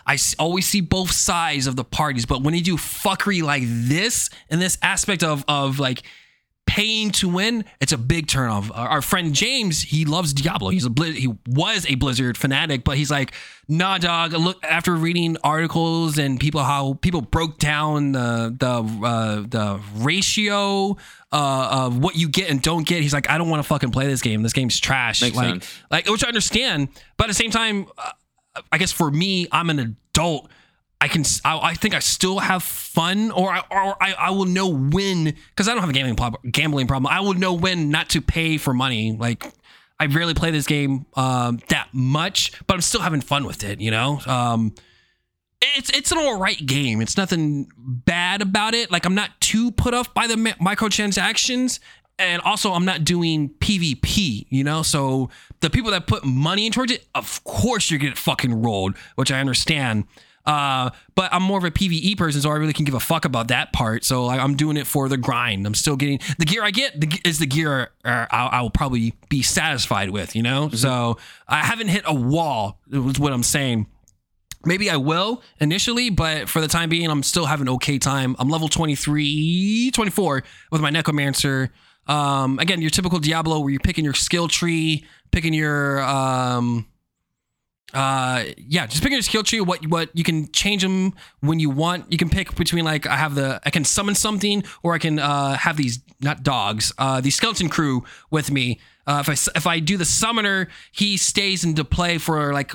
I always see both sides of the parties. But when they do fuckery like this, and this aspect of of like paying to win, it's a big turnoff. Our, our friend James, he loves Diablo. He's a Blizz, he was a Blizzard fanatic, but he's like, nah, dog. Look, after reading articles and people how people broke down the the uh, the ratio uh, of what you get and don't get, he's like, I don't want to fucking play this game. This game's trash. Makes like, sense. like which I understand, but at the same time, uh, I guess for me, I'm an adult. I can, I, I think I still have fun, or I, or I, I will know when because I don't have a gambling problem. Gambling problem. I will know when not to pay for money. Like I rarely play this game um, that much, but I'm still having fun with it. You know, um, it's it's an all right game. It's nothing bad about it. Like I'm not too put off by the mi- microtransactions, and also I'm not doing PvP. You know, so the people that put money towards it, of course you're gonna fucking rolled, which I understand. Uh, but I'm more of a PVE person, so I really can give a fuck about that part. So like, I'm doing it for the grind. I'm still getting the gear I get the, is the gear uh, I'll, I will probably be satisfied with. You know, so I haven't hit a wall. Is what I'm saying. Maybe I will initially, but for the time being, I'm still having okay time. I'm level 23, 24 with my Necromancer. Um, again, your typical Diablo where you're picking your skill tree, picking your um, uh yeah just picking your skill tree what what you can change them when you want. You can pick between like i have the i can summon something or i can uh have these not dogs uh the skeleton crew with me. Uh if i if i do the summoner he stays into play for like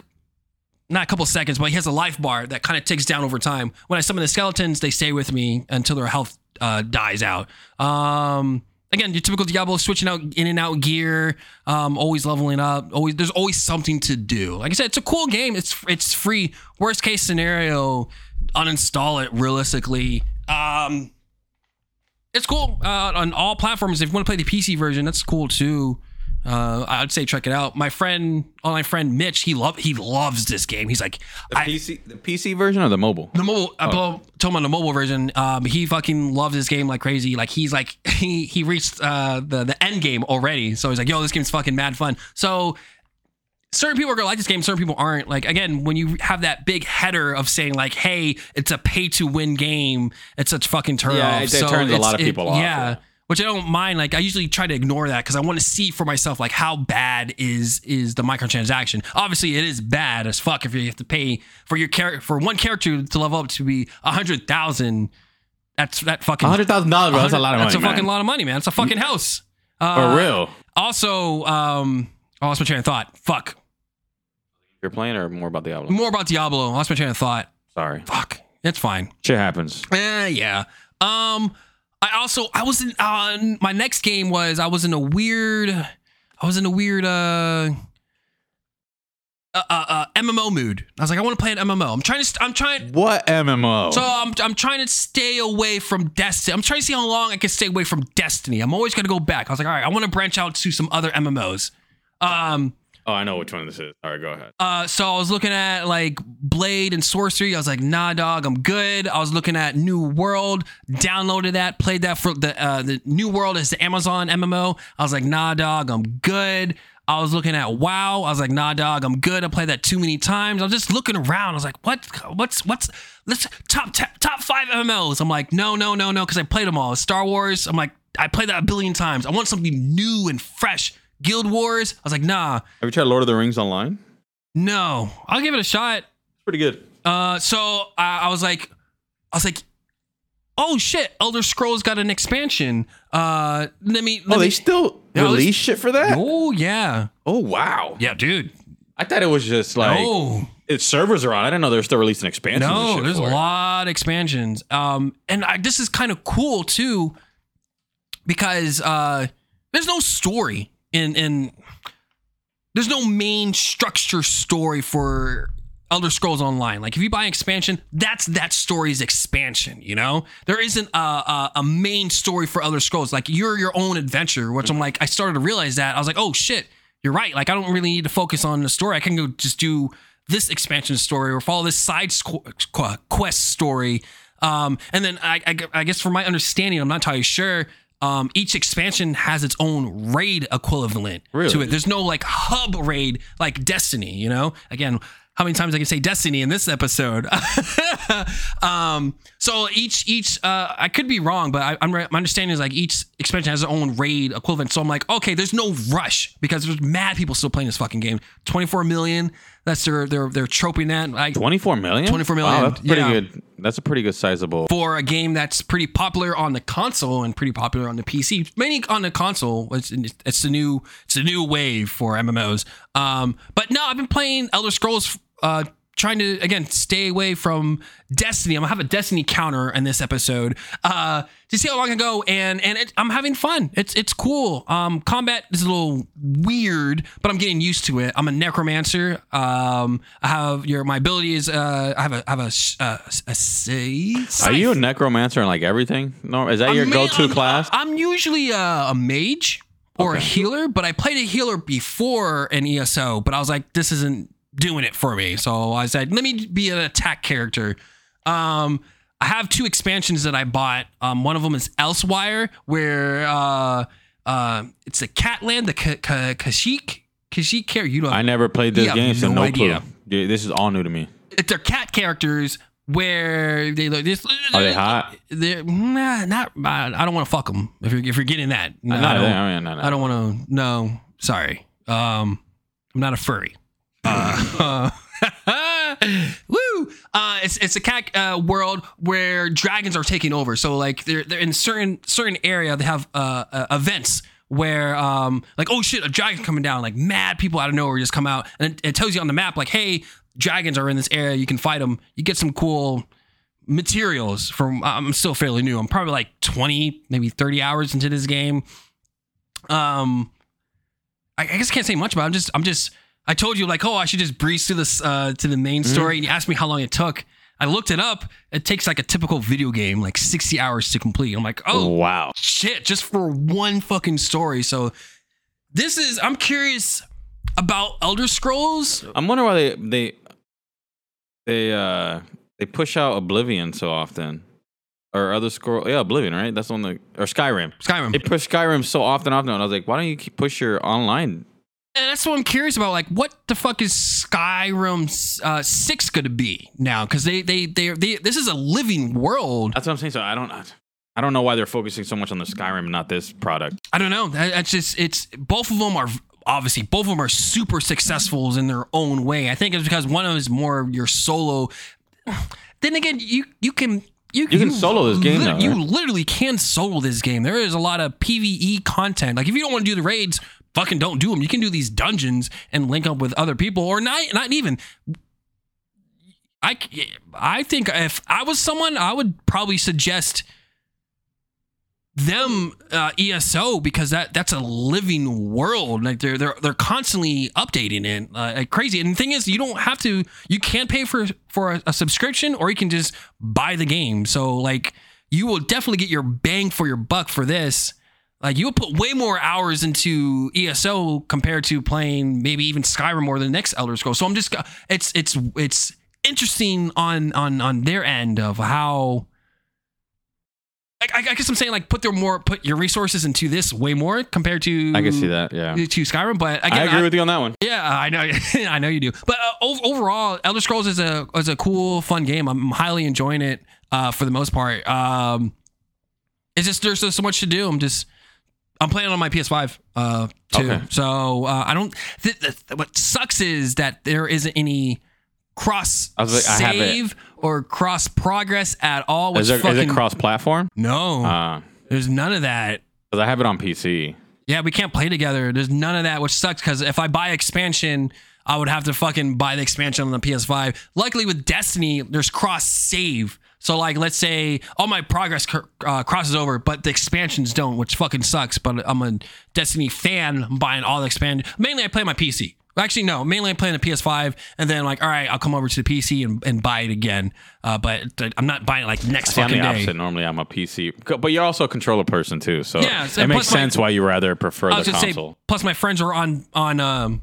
not a couple seconds but he has a life bar that kind of ticks down over time. When i summon the skeletons they stay with me until their health uh dies out. Um again, your typical Diablo, switching out in and out gear, um, always leveling up. Always, there's always something to do. Like I said, it's a cool game. It's it's free. Worst case scenario, uninstall it realistically Um, it's cool uh, on all platforms. If you want to play the PC version, that's cool too. Uh, I'd say check it out. My friend, online friend Mitch, he love he loves this game. He's like, The I, PC, the PC version or the mobile? the mobile. I told him on the mobile version. Um, he fucking loves this game like crazy. Like he's like he he reached uh the the end game already. So he's like, yo, this game's fucking mad fun. So certain people are gonna like this game, certain people aren't. Like again, when you have that big header of saying like, "Hey, it's a pay to win game," it's such fucking turn Yeah, off. it- it turns a lot of people off, Yeah. yeah. Which I don't mind. Like I usually try to ignore that because I want to see for myself like how bad is is the microtransaction. Obviously, it is bad as fuck if you have to pay for your character for one character to level up to be a hundred thousand. That's that fucking hundred thousand dollars, bro. That's a lot of money. That's a fucking man. lot of money, man. It's a fucking house. For Uh, real. Also, um, I lost my train of thought. Fuck. You're playing or more about Diablo? More about Diablo. I lost my train of thought. Sorry. Fuck. It's fine. Shit happens. Eh, yeah. Um, I also I was in uh, my next game was I was in a weird I was in a weird uh uh, uh, uh MMO mood. I was like I want to play an MMO. I'm trying to st- I'm trying What MMO? so I'm, I'm trying to stay away from Destiny. I'm trying to see how long I can stay away from Destiny. I'm always going to go back. I was like, all right, I want to branch out to some other MMOs. Um, oh, I know which one this is. All right, go ahead. uh, so I was looking at like Blade and Sorcery. I was like, nah, dog, I'm good. I was looking at New World, downloaded that, played that for the uh, the New World is the Amazon MMO. I was like, nah, dog, I'm good. I was looking at WoW. I was like, nah, dog, I'm good. I played that too many times. I was just looking around. I was like, what? What's what's let's top top, top five MMOs? I'm like, no, no, no, no, because I played them all. Star Wars. I'm like, I played that a billion times. I want something new and fresh. Guild Wars. I was like, nah, Have you tried Lord of the Rings online? no. I'll give it a shot. It's pretty good. Uh, so I, I was like, I was like, oh shit, Elder Scrolls got an expansion. Uh, let me. Let Oh, me, they still Yeah, release shit for that? Oh yeah, Oh, wow. yeah, dude. I thought it was just like no, its servers are on. I didn't know they're still releasing expansions. and no, shit there's a it. lot of expansions. Um, and I, this is kind of cool too, because uh, there's no story in in. There's no main structure story for Elder Scrolls Online. Like if you buy an expansion, that's that story's expansion. You know, there isn't a, a, a main story for Elder Scrolls. Like you're your own adventure. Which I'm like, I started to realize that I was like, oh shit, you're right. Like I don't really need to focus on the story. I can go just do this expansion story or follow this side quest story. Um, and then I, I, I guess from my understanding, I'm not entirely sure. Um, each expansion has its own raid equivalent to it. There's no like hub raid like Destiny, you know? Again, how many times I can say Destiny in this episode? um, so each each uh, I could be wrong, but I, I'm my understanding is like each expansion has their own raid equivalent. So I'm like, okay, there's no rush because there's mad people still playing this fucking game. 24 million. That's their they're they're troping that. Like 24 million? 24 million, Wow, that's pretty yeah. good. That's a pretty good sizable. for a game that's pretty popular on the console and pretty popular on the PC. Mainly on the console, it's, it's the new it's the new wave for MMOs. Um, but no, I've been playing Elder Scrolls. Uh, trying to again stay away from Destiny. I'm gonna have a Destiny counter in this episode uh, to see how long I can go, and and it, I'm having fun. It's it's cool. Um, combat is a little weird, but I'm getting used to it. I'm a necromancer. Um, I have your my ability is uh, I have a I have a uh, a say. Are you a necromancer in like everything? No, is that your I'm go-to I'm- class? I'm usually a, a mage or a healer, but I played a healer before an ESO, but I was like, this isn't doing it for me. So I said, let me be an attack character. Um, I have two expansions that I bought. Um, one of them is Elsweyr, where uh, uh, it's a Catland, the Ka- Ka- Khajiit. Khajiit character. You know, I never played this game, so no no, idea. clue. Dude, this is all new to me. they're cat characters where they look this. Are they hot? They're nah, not. I don't want to fuck them. If you're if you're getting that, no, I don't, no, no. I don't want to. No, sorry. Um, I'm not a furry. Uh, woo! Uh, it's it's a cat uh, world where dragons are taking over. So like they're they're in certain certain area. They have uh, uh events where um like oh shit a dragon coming down like mad people out of nowhere just come out and it, it tells you on the map like hey dragons are in this area you can fight them you get some cool materials from I'm still fairly new. I'm probably like 20, maybe 30 hours into this game. Um I, I guess I can't say much about it. I'm just I'm just I told you like, oh, I should just breeze through this uh to the main story and you asked me how long it took. I looked it up. It takes like a typical video game, like 60 hours to complete. I'm like, oh wow. shit, just for one fucking story. So this is I'm curious about Elder Scrolls. I'm wondering why they they they uh they push out Oblivion so often. Or other scroll yeah, Oblivion, right? That's on the or Skyrim. Skyrim. They push Skyrim so often often and I was like, why don't you keep push your online? And that's what I'm curious about. Like, what the fuck is Skyrim uh, six going to be now? Because they, they, they, they, this is a living world. That's what I'm saying. So I don't I don't know why they're focusing so much on the Skyrim and not this product. I don't know. That- That's just it's both of them are obviously both of them are super successful in their own way. I think it's because one of them is more your solo. Then again, you you can. You, You can solo this game, though, You right? literally can solo this game. There is a lot of PVE content. Like if you don't want to do the raids, fucking don't do them. You can do these dungeons and link up with other people, or not. Not even. I I think if I was someone, I would probably suggest them uh, ESO because that that's a living world. Like they're they're they're constantly updating it uh, like crazy. And the thing is, you don't have to. You can't pay for for a, a subscription, or you can just buy the game. So like you will definitely get your bang for your buck for this. Like you'll put way more hours into ESO compared to playing maybe even Skyrim or the next Elder Scrolls. So I'm just it's it's it's interesting on on on their end of how I, I guess I'm saying like put their more put your resources into this way more compared to I can see that, yeah. to Skyrim. But again, I agree with you on that one. yeah, I know, I know you do. But uh, ov- overall, Elder Scrolls is a is a cool, fun game. I'm highly enjoying it uh, for the most part. Um, it's just there's just so much to do. I'm just I'm playing on my PS5 uh, too. Okay. So uh, I don't. Th- th- what sucks is that there isn't any cross I like, I save or cross progress at all. Which Is, there, is fucking it cross platform? no, Uh, there's none of that. because I have it on PC. Yeah, we can't play together. There's none of that, which sucks because if I buy expansion, I would have to fucking buy the expansion on the PS5. Luckily, with Destiny, there's cross save. So, like, let's say all my progress uh, crosses over, but the expansions don't, which fucking sucks. But I'm a Destiny fan. I'm buying all the expansion. Mainly, I play my PC. Actually, no. Mainly, I'm playing the PS5, and then like, all right, I'll come over to the PC and, and buy it again. Uh, but I'm not buying it like next See, I'm fucking the day. opposite. Normally, I'm a PC, but you're also a controller person too. So Yeah, it makes my- sense why you rather prefer I the just say, console. plus my friends are on on um,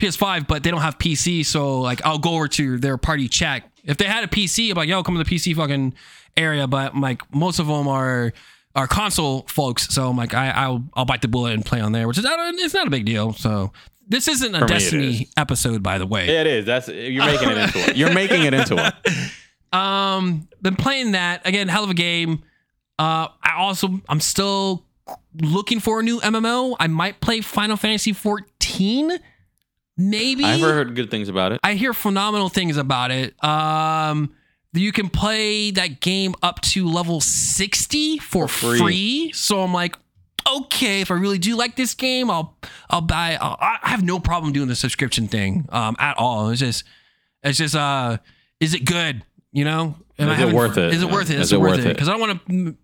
PS5, but they don't have PC, so like I'll go over to their party chat. If they had a PC, I'm like, yo, come to the PC fucking area. But like most of them are are console folks, so I'm like, I, I'll I'll bite the bullet and play on there, which is not a, it's not a big deal. So this isn't a For Destiny is. episode, by the way. Yeah, it is. That's you're making it into it. You're making it into it. Um, been playing that again. Hell of a game. Uh, I also I'm still looking for a new MMO. I might play Final Fantasy 14. Maybe I've heard good things about it. I hear phenomenal things about it. Um, you can play that game up to level 60 for, For free. free. So I'm like, okay, if I really do like this game, I'll I'll buy. I'll, I have no problem doing the subscription thing um, at all. It's just it's just uh, is it good? You know, Am I Is it having- worth it? Is it worth it? Is Is, it it worth it? it? Because I don't want to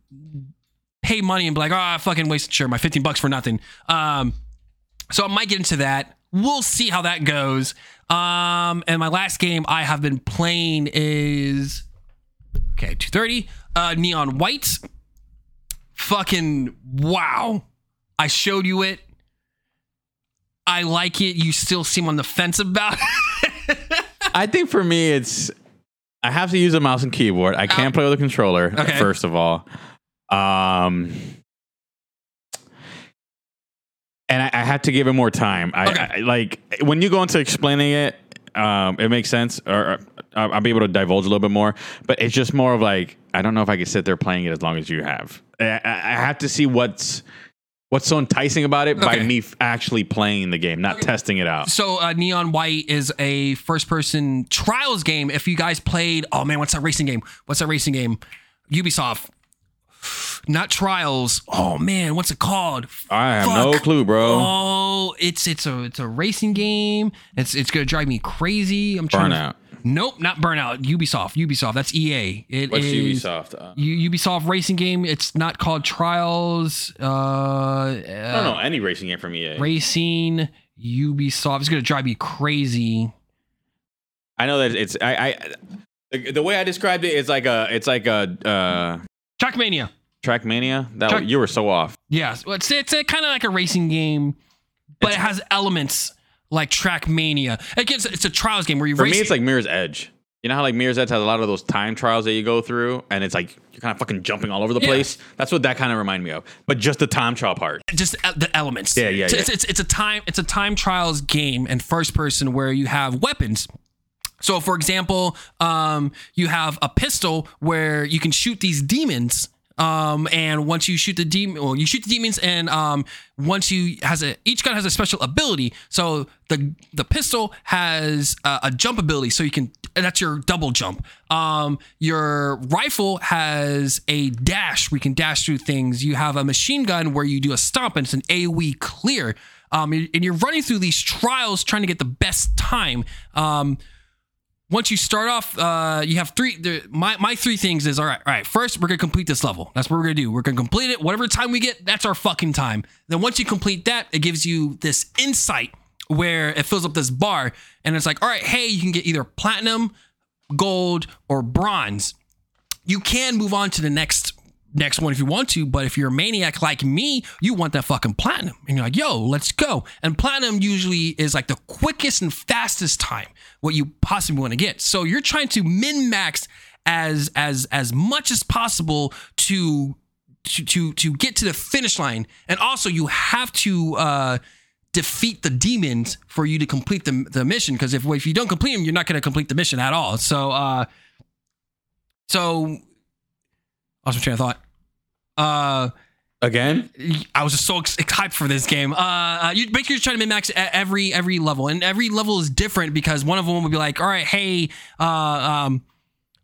pay money and be like, oh, I fucking wasted sure my 15 bucks for nothing. Um, so I might get into that. We'll see how that goes. Um, and my last game I have been playing is okay, 230. Uh, Neon White. Fucking wow. I showed you it. I like it. You still seem on the fence about it. I think for me, it's I have to use a mouse and keyboard. I can't play with a controller. Okay. First of all, um, and I, I had to give it more time. I, Okay. I like when you go into explaining it. Um, it makes sense, or, or I'll I'll be able to divulge a little bit more. But it's just more of like I don't know if I can sit there playing it as long as you have. I, I have to see what's what's so enticing about it by me f- actually playing the game, not testing it out. So uh, Neon White is a first-person trials game. If you guys played, oh man, what's that racing game? What's that racing game? Ubisoft. Not Trials. Oh man, what's it called? I have no clue, bro. Oh, it's it's a it's a racing game. It's it's gonna drive me crazy. I'm trying Burnout. to. Nope, not Burnout. Ubisoft. Ubisoft. That's EA. It What's is Ubisoft? Uh, U- Ubisoft racing game. It's not called Trials. Uh, I don't know any racing game from EA. Racing Ubisoft. It's gonna drive me crazy. I know that it's I, I The, the way I described it is like a, it's like a uh, Trackmania. Trackmania. That Track- you were so off. Yes, well, it's it's a, kind of like a racing game, but it has elements like Trackmania. It gives it's a trials game where you For race. me, it's like Mirror's Edge. You know how like Mirror's Edge has a lot of those time trials that you go through, and it's like you're kind of fucking jumping all over the Yeah. place. That's what that kind of remind me of. But just the time trial part. just uh, the elements. Yeah, yeah, So yeah. It's, it's it's a time it's a time trials game and first person where you have weapons. So, for example, um, you have a pistol where you can shoot these demons. Um, and once you shoot the demon, well, you shoot the demons, and um, once you has a each gun has a special ability. So the the pistol has a, a jump ability, so you can that's your double jump. Um, your rifle has a dash, you can dash through things. You have a machine gun where you do a stomp, and it's an AOE clear. Um, and you're running through these trials trying to get the best time. Um, once you start off, uh, you have three. The, my my three things is all right. All right, first we're gonna complete this level. That's what we're gonna do. We're gonna complete it. Whatever time we get, that's our fucking time. Then once you complete that, it gives you this insight where it fills up this bar, and it's like, all right, hey, you can get either platinum, gold, or bronze. You can move on to the next next one if you want to, but if you're a maniac like me, you want that fucking platinum. And you're like, yo, let's go. And platinum usually is like the quickest and fastest time what you possibly want to get. So you're trying to min max as as as much as possible to to to to get to the finish line. And also you have to uh defeat the demons for you to complete the, the mission because if if you don't complete them you're not going to complete the mission at all so uh so was trying to thought. Uh, Again, I was just so hyped for this game. Uh, uh you basically just trying to min max every every level, and every level is different because one of them would be like, all right, hey, uh, um,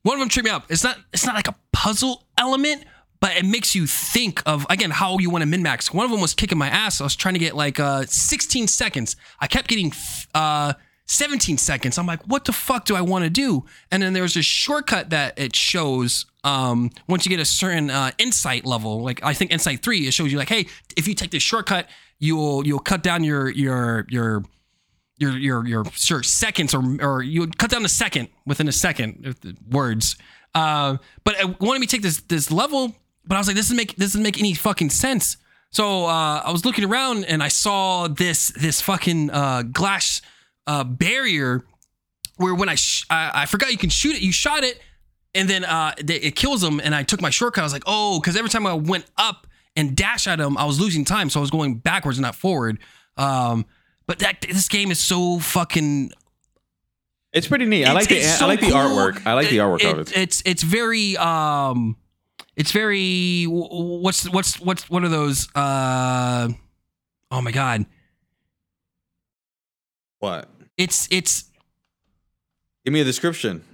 one of them tripped me up. It's not it's not like a puzzle element, but it makes you think of again how you want to min max. One of them was kicking my ass. I was trying to get like uh 16 seconds. I kept getting uh 17 seconds. I'm like, what the fuck do I want to do? And then there's a shortcut that it shows um, once you get a certain uh, insight level. Like I think insight three, it shows you like, hey, if you take this shortcut, you'll you'll cut down your your your your your your sure seconds or or you cut down a second within a second words. Uh, but it wanted me to take this this level, but I was like, this doesn't make this doesn't make any fucking sense. So uh, I was looking around and I saw this this fucking uh, glass uh, barrier where when I, sh- I I forgot you can shoot it. You shot it, and then uh, th- it kills them. And I took my shortcut. I was like, oh, because every time I went up and dash at him, I was losing time, so I was going backwards not forward. Um, but that this game is so fucking. it's pretty neat. I like the it's I like the cool. artwork. I like the artwork it- of it. It's it's very um, it's very what's what's what's what are those uh, oh my god, What? it's it's Give me a description.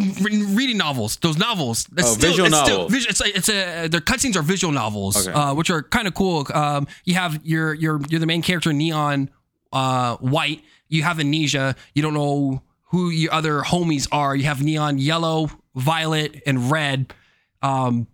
Reading novels, those novels. It's Oh, visual it's novel. vis- it's a, it's a their cutscenes are visual novels, Okay. uh, which are kind of cool. Um, you have your your you're the main character, neon uh, white. You have amnesia. You don't know who your other homies are. You have neon yellow, violet, and red. Um,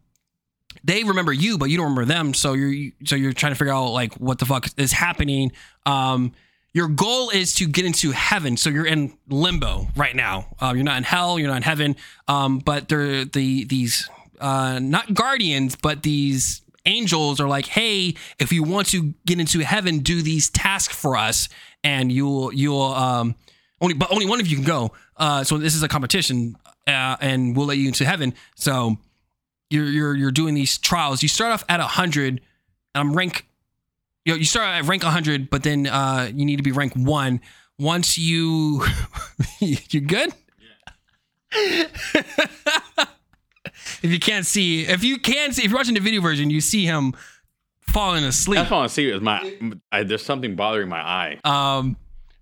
they remember you, but you don't remember them. So you're so you're trying to figure out like what the fuck is happening. Um, your goal is to get into heaven. So you're in limbo right now. Uh, you're not in hell. You're not in heaven. Um, but they're the these uh, not guardians, but these angels are like, hey, if you want to get into heaven, do these tasks for us, and you'll you'll um only but only one of you can go. Uh, so this is a competition, uh, and we'll let you into heaven. So you're you're you're doing these trials. You start off at hundred. I'm rank. You know, you start at rank 100, but then uh, you need to be rank one. Once you, you're good? if you can't see, if you can see, if you're watching the video version, you see him falling asleep. That's all I see is my. I, there's something bothering my eye. Um,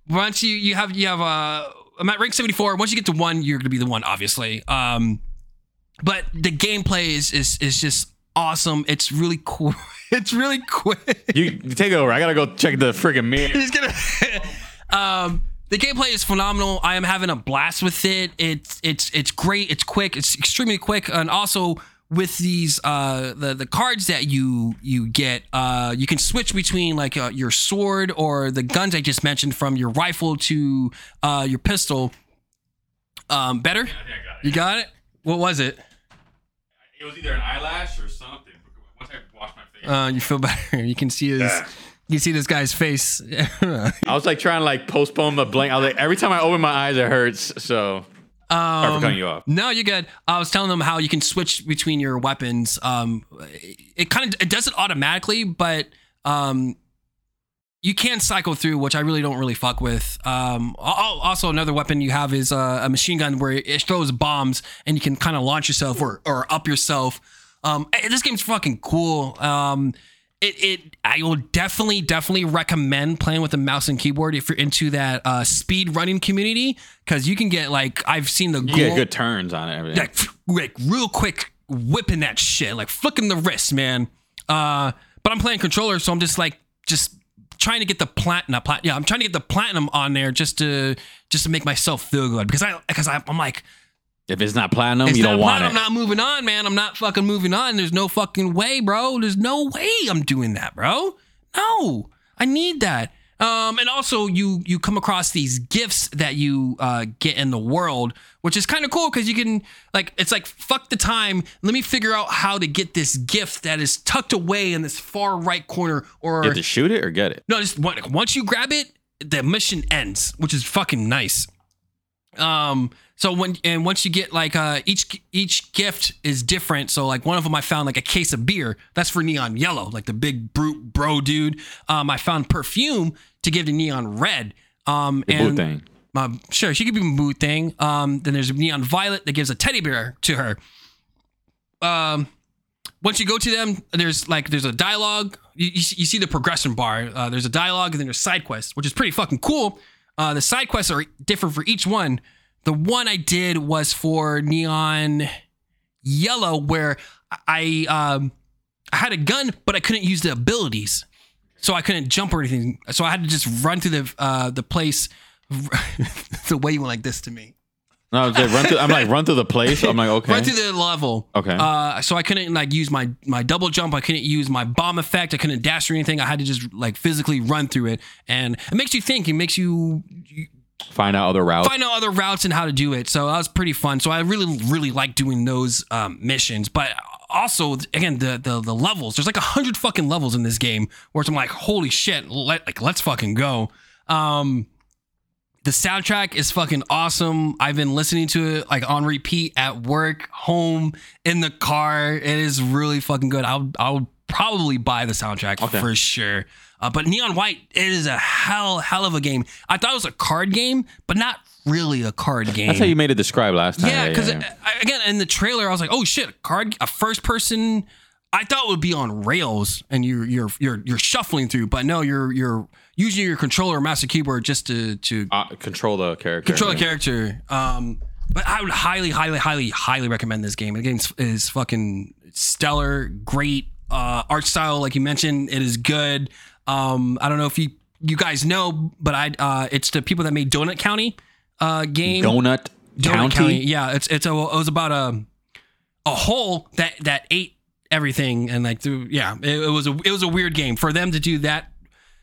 once you you have you have uh, I'm at rank 74. Once you get to one, you're gonna be the one, obviously. Um, but the gameplay is is is just awesome. It's really cool. It's really quick. You, take over. I gotta go check the freaking mirror. He's gonna. um, the gameplay is phenomenal. I am having a blast with it. It's it's it's great. It's quick. It's extremely quick, and also with these uh the the cards that you you get uh you can switch between like uh, your sword or the guns I just mentioned from your rifle to uh your pistol. Um, better. I got. You got it? What was it? It was either an eyelash or something. Once I washed my face, Uh, you feel better. You can see his. Yeah. You see this guy's face. I was like trying to like postpone the blink. I was like, every time I open my eyes, it hurts. So sorry for Um, cutting you off. No, you're good. I was telling them how you can switch between your weapons. Um, it kind of it does it automatically, but um, you can cycle through, which I really don't really fuck with. Um, also another weapon you have is uh, a machine gun where it throws bombs and you can kind of launch yourself or or up yourself. Um, eh, this game's fucking cool. Um, it, it I will definitely definitely recommend playing with a mouse and keyboard if you're into that uh, speed running community because you can get like I've seen the get good turns on it. Like like real quick whipping that shit like flicking the wrist man uh but i'm playing controller so i'm just like just trying to get the platinum plat yeah i'm trying to get the platinum on there just to just to make myself feel good because i because i'm like if it's not platinum, it's you not don't want it. i'm not moving on man i'm not fucking moving on there's no fucking way bro there's no way i'm doing that bro no i need that um, and also you you come across these gifts that you uh, get in the world, which is kind of cool because you can like it's like fuck the time. Let me figure out how to get this gift that is tucked away in this far right corner, or you have to shoot it or get it. no, just once you grab it, the mission ends, which is fucking nice. Um, so when and once you get like uh each each gift is different. So like one of them I found like a case of beer. That's for Neon Yellow, like the big brute bro dude. Um, I found perfume to give to Neon Red. Um, The and uh, sure, she could be boot thing. Um, then there's Neon Violet that gives a teddy bear to her. Um, once you go to them, there's like there's a dialogue. You, you, see- you see the progression bar. Uh, there's a dialogue, and then there's side quests, which is pretty fucking cool. Uh, the side quests are different for each one. The one I did was for Neon Yellow, where I um, I had a gun, but I couldn't use the abilities, so I couldn't jump or anything. So I had to just run through the uh, the place the way you went like this to me. No, like run through, I'm like run through the place. I'm like okay. Run through the level. Okay. Uh, so I couldn't like use my my double jump. I couldn't use my bomb effect. I couldn't dash or anything. I had to just like physically run through it, and it makes you think. It makes you Find out other routes. find out other routes and how to do it. So that was pretty fun. So I really really like doing those um, missions, but. Also, again, the, the the levels. There's like a hundred fucking levels in this game, where I'm like, holy shit, let, like let's fucking go. Um, the soundtrack is fucking awesome. I've been listening to it like on repeat at work, home, in the car. It is really fucking good. I'll I'll probably buy the soundtrack Okay. for sure. Uh, but Neon White, it is a hell hell of a game. I thought it was a card game, but not really a card game. That's how you made it describe last time. Yeah, because again, in the trailer, I was like, "Oh shit, a card, a first person." I thought it would be on rails, and you're you're you're you're shuffling through, but no, you're you're using your controller, or mouse, and keyboard just to to uh, control the character. control the character. Um, but I would highly, highly, highly, highly recommend this game. The game is- is fucking stellar, great uh, art style, like you mentioned. It is good. Um, I don't know if you you guys know, but I uh, it's the people that made Donut County uh, game. Donut, Donut County. Yeah, it's it's a it was about a a hole that that ate everything and like through yeah it, it was a it was a weird game for them to do that.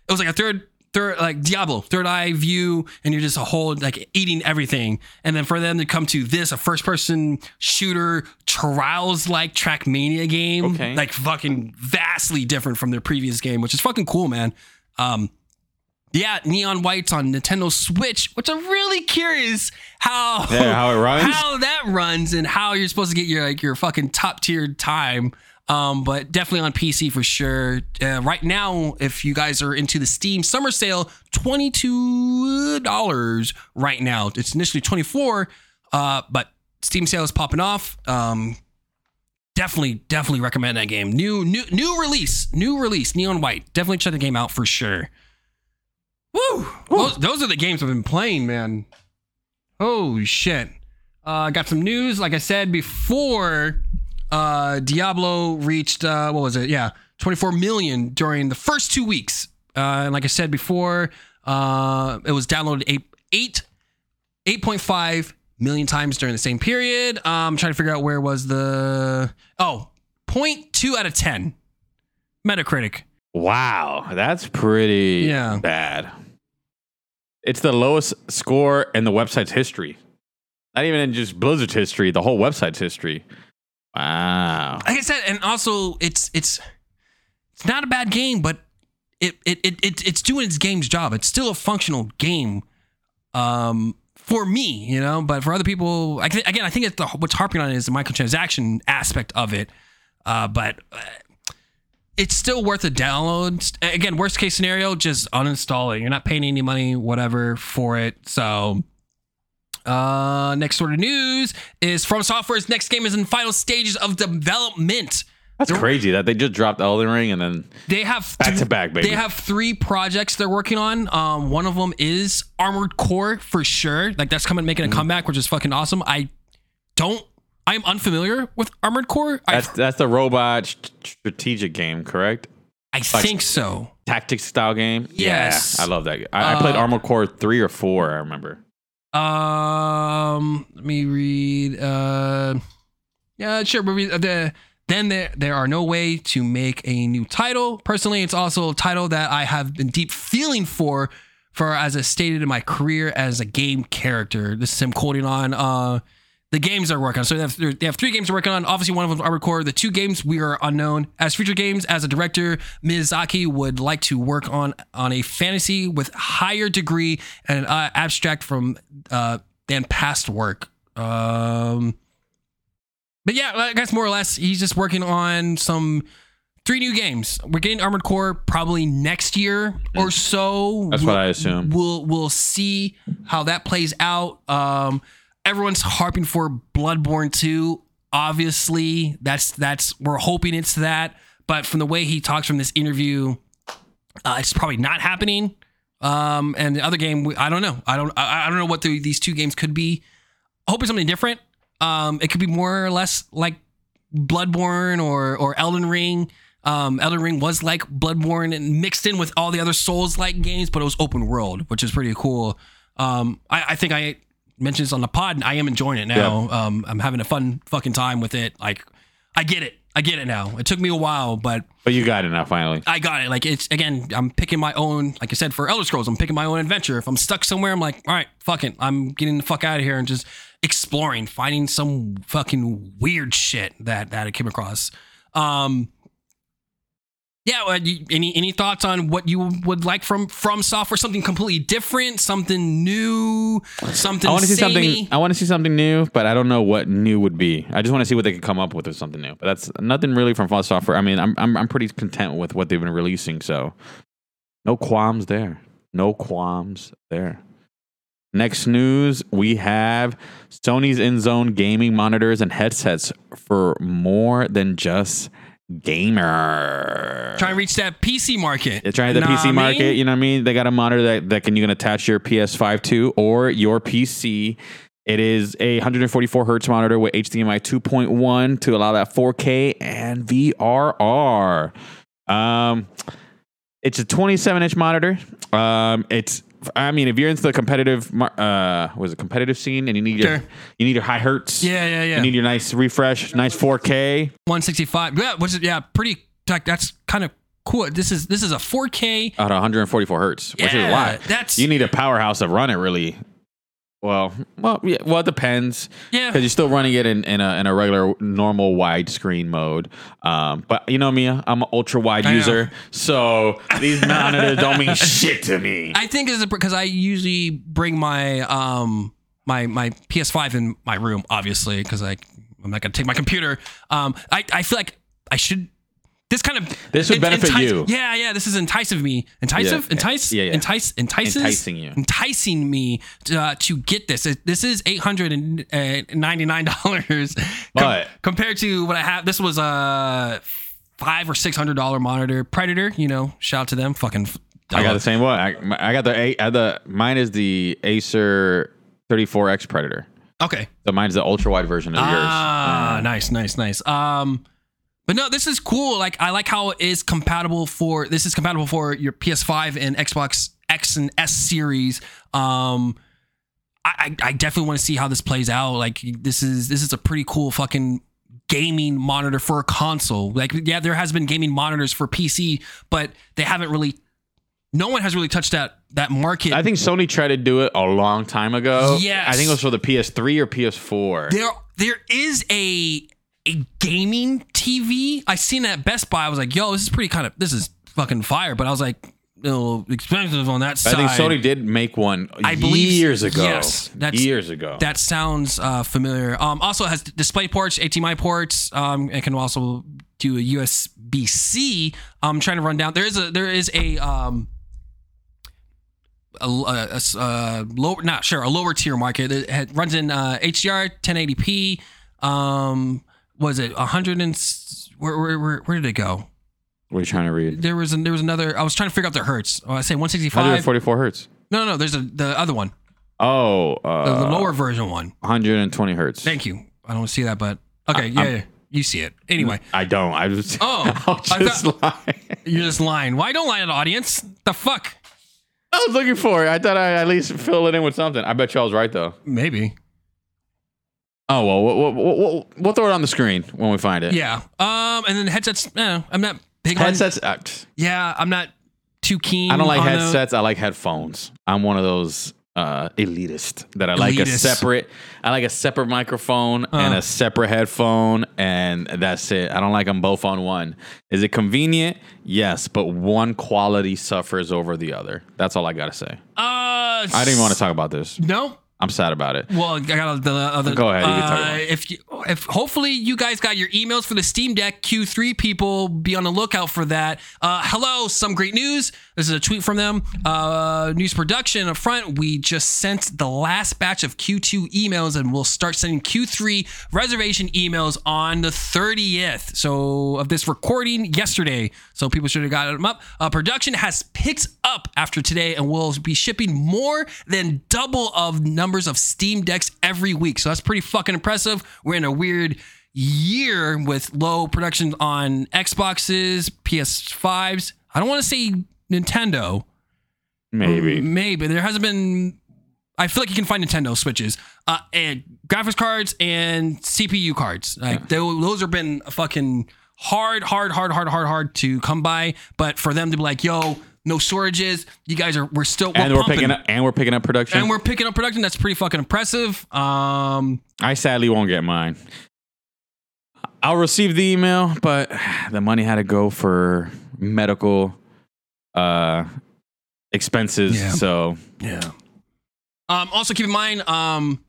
It was like a third third like Diablo third eye view and you're just a whole like eating everything and then for them to come to this a first person shooter trials like Trackmania game Okay. like fucking vastly different from their previous game which is fucking cool man. Um, yeah, Neon White's on Nintendo Switch, which I'm really curious how Yeah, how it runs? how that runs, and how you're supposed to get your like your fucking top tier time. Um, but definitely on PC for sure. Uh, right now, if you guys are into the Steam summer sale, twenty two dollars right now. It's initially twenty four, uh, but Steam sale is popping off. Um, definitely, definitely recommend that game. New, new, new release, new release, Neon White. Definitely check the game out for sure. Woo! Those, those are the games I've been playing, man. Oh shit! Uh, got some news. Like I said before, uh, Diablo reached uh, what was it? Yeah, 24 million during the first two weeks. Uh, and like I said before, uh, it was downloaded eight eight 8.5 million times during the same period. Um, I'm trying to figure out where was the oh 0.2 out of 10 Metacritic. Wow, that's pretty Yeah. bad. It's the lowest score in the website's history. Not even in just Blizzard's history, the whole website's history. Wow. like I said, and also it's it's it's not a bad game, but it it, it, it it's doing its game's job. It's still a functional game. Um, for me, you know, but for other people, I, again, I think it's the, what's harping on is the microtransaction aspect of it. Uh, but uh, it's still worth a download. Again, worst case scenario, just uninstall it. You're not paying any money, whatever, for it. So, uh, next sort of news is From Software's next game is in final stages of development. That's crazy that they just dropped Elden Ring and then They have Back th- to back, baby. They have three projects they're working on. Um, one of them is Armored Core for sure. Like that's coming making a Mm-hmm. comeback, which is fucking awesome. I don't. I am unfamiliar with Armored Core. That's that's the robot st- strategic game, correct? I think so. Tactics style game. Yes. Yeah, I love that. I, I played Uh, Armored Core three or four. I remember. Um, let me read. Uh, yeah, sure. But we, the then there there are no way to make a new title. Personally, it's also a title that I have been deep feeling for, for as I stated in my career as a game character. This is him quoting on uh the games they're working on. So they have, they have three games they're working on. Obviously, one of them is Armored Core. The two games we are unknown. As future games, as a director, Miyazaki would like to work on on a fantasy with higher degree and uh, abstract from uh, than past work. Um, but yeah, I guess more or less, he's just working on some three new games. We're getting Armored Core probably next year or so. That's what I assume. We'll we'll see how that plays out. Um, everyone's harping for Bloodborne 2. Obviously, that's that's we're hoping it's that. But from the way he talks from this interview, uh, it's probably not happening. Um, and the other game, I don't know. I don't I, don't know what the, these two games could be. Hoping something different. Um, it could be more or less like Bloodborne or or Elden Ring. Um, Elden Ring was like Bloodborne and mixed in with all the other Souls like games, but it was open world, which is pretty cool. Um, I, I think I mentioned this on the pod, and I am enjoying it now. Um, I'm having a fun fucking time with it. Like, I get it. I get it now. It took me a while, but But you got it now, finally. I got it. Like it's again, I'm picking my own. Like I said for Elder Scrolls, I'm picking my own adventure. If I'm stuck somewhere, I'm like, all right, fuck it. I'm getting the fuck out of here and just exploring, finding some fucking weird shit that that I came across. Um, yeah. Any any thoughts on what you would like from from software? Something completely different, something new, something. I want to see samey? something. I want to see something new, but I don't know what new would be. I just want to see what they could come up with with something new. But that's nothing really from Fallout Software. I mean, I'm I'm I'm pretty content with what they've been releasing. So no qualms there. No qualms there. Next news, we have Sony's in-zone gaming monitors and headsets for more than just gamer. Try and reach that PC market. They're trying the Nah, PC I market. mean, You know what I mean? They got a monitor that, that can you can attach your PS5 to or your PC. It is a 144 hertz monitor with HDMI 2.1 to allow that 4K and VRR. Um, it's a 27 inch monitor. Um, it's I mean, if you're into the competitive, uh, was it competitive scene, and you need your Sure. you need your high hertz, Yeah, yeah, yeah. you need your nice refresh, nice 4K. 165. Yeah, which is yeah, pretty. Like that's kind of cool. This is this is a 4K. at 144 hertz, which is a Yeah, lot. that's- you need a powerhouse to run it really. Well, well, yeah, well, it depends. Yeah. because you're still running it in, in a in a regular normal widescreen mode. Um, but you know me, I'm an ultra wide I know. user, so these monitors don't mean shit to me. I think it's because I usually bring my um my my PS5 in my room, obviously, because I I'm not gonna take my computer. Um, I I feel like I should. This kind of This would benefit you. Yeah, yeah. This is enticing me. Enticing, Yeah. entice, Yeah, yeah. entice, entices, Enticing you. enticing me to, uh, to get this. This is eight hundred and ninety nine dollars But- compared to what I have. This was a five or six hundred dollar monitor. Predator, you know, shout out to them. Fucking, I got the same one. I, I got the A- I the mine is the Acer 34X Predator. okay. So mine's the ultra wide version of yours. Ah, nice, nice, nice. Um, but no, this is cool. Like, I like how it is compatible for. This is compatible for your PS5 and Xbox X and S series. Um, I, I definitely want to see how this plays out. Like, this is this is a pretty cool fucking gaming monitor for a console. Like, yeah, there has been gaming monitors for PC, but they haven't really no one has really touched that that market. I think Sony tried to do it a long time ago. Yes. I think it was for the PS3 or PS4. there there is a a gaming TV. I seen it at Best Buy. I was like, yo, this is pretty kind of this is fucking fire. But I was like, a little expensive on that side. I think Sony did make one I believe- years ago. yes, that's- years ago. That sounds uh, familiar. Um, also has display ports, HDMI ports. Um, it can also do a USB C. I'm trying to run down. There is a there is a um a, a, a s- uh, lower not sure a lower tier market. It runs in uh, HDR 1080p. Um, was it 100 and where where where, where did it go? what are you trying to read? There was an, there was another. I was trying to figure out the hertz. Oh, I say 165. 144 hertz. No, no, no. There's a the other one, Oh, the, uh, the lower version one. 120 hertz. Thank you. I don't see that, but okay, yeah, I'm- yeah, you see it. Anyway, I don't. I just. Oh, I'll I just lie. you're just lying. Why don't lie to the audience? The fuck? I was looking for it. I thought I'd at least fill it in with something. I bet you I was right though. Maybe. Oh well, we'll, we'll, we'll, throw it on the screen when we find it. Yeah. Um, and then headsets. eh, I'm not big on. Headsets. Uh. Yeah, I'm not too keen. I don't like on headsets. I like headphones. I'm one of those uh, elitist that I like a separate. I like a separate microphone and Uh. a separate headphone, and that's it. I don't like them both on one. Is it convenient? Yes, but one quality suffers over the other. That's all I gotta say. Uh, I didn't even want to talk about this. No. I'm sad about it. Well, I got the other. Go ahead, you uh, if you, if hopefully you guys got your emails for the Steam Deck Q3 people, be on the lookout for that. Uh, hello, some great news. This is a tweet from them. Uh, news production up front. We just sent the last batch of Q2 emails, and we'll start sending Q3 reservation emails on the 30th. So of this recording yesterday. So people should have got them up. Uh, production has picked up after today, and we'll be shipping more than double of numbers of Steam Decks every week. So that's pretty fucking impressive. We're in a weird year with low production on Xboxes, PS5s. I don't want to say Nintendo. Maybe. Maybe there hasn't been. I feel like you can find Nintendo Switches, uh, and graphics cards and CPU cards. Like tho- those have been fucking hard, hard, hard, hard, hard, hard to come by. But for them to be like, "Yo, no shortages. you guys are we're still we're and we're pumping. picking up. And we're picking up production. and we're picking up production. That's pretty fucking impressive. Um, I sadly won't get mine. I'll receive the email, but the money had to go for medical uh expenses. Yeah. So yeah. Um, also keep in mind, um,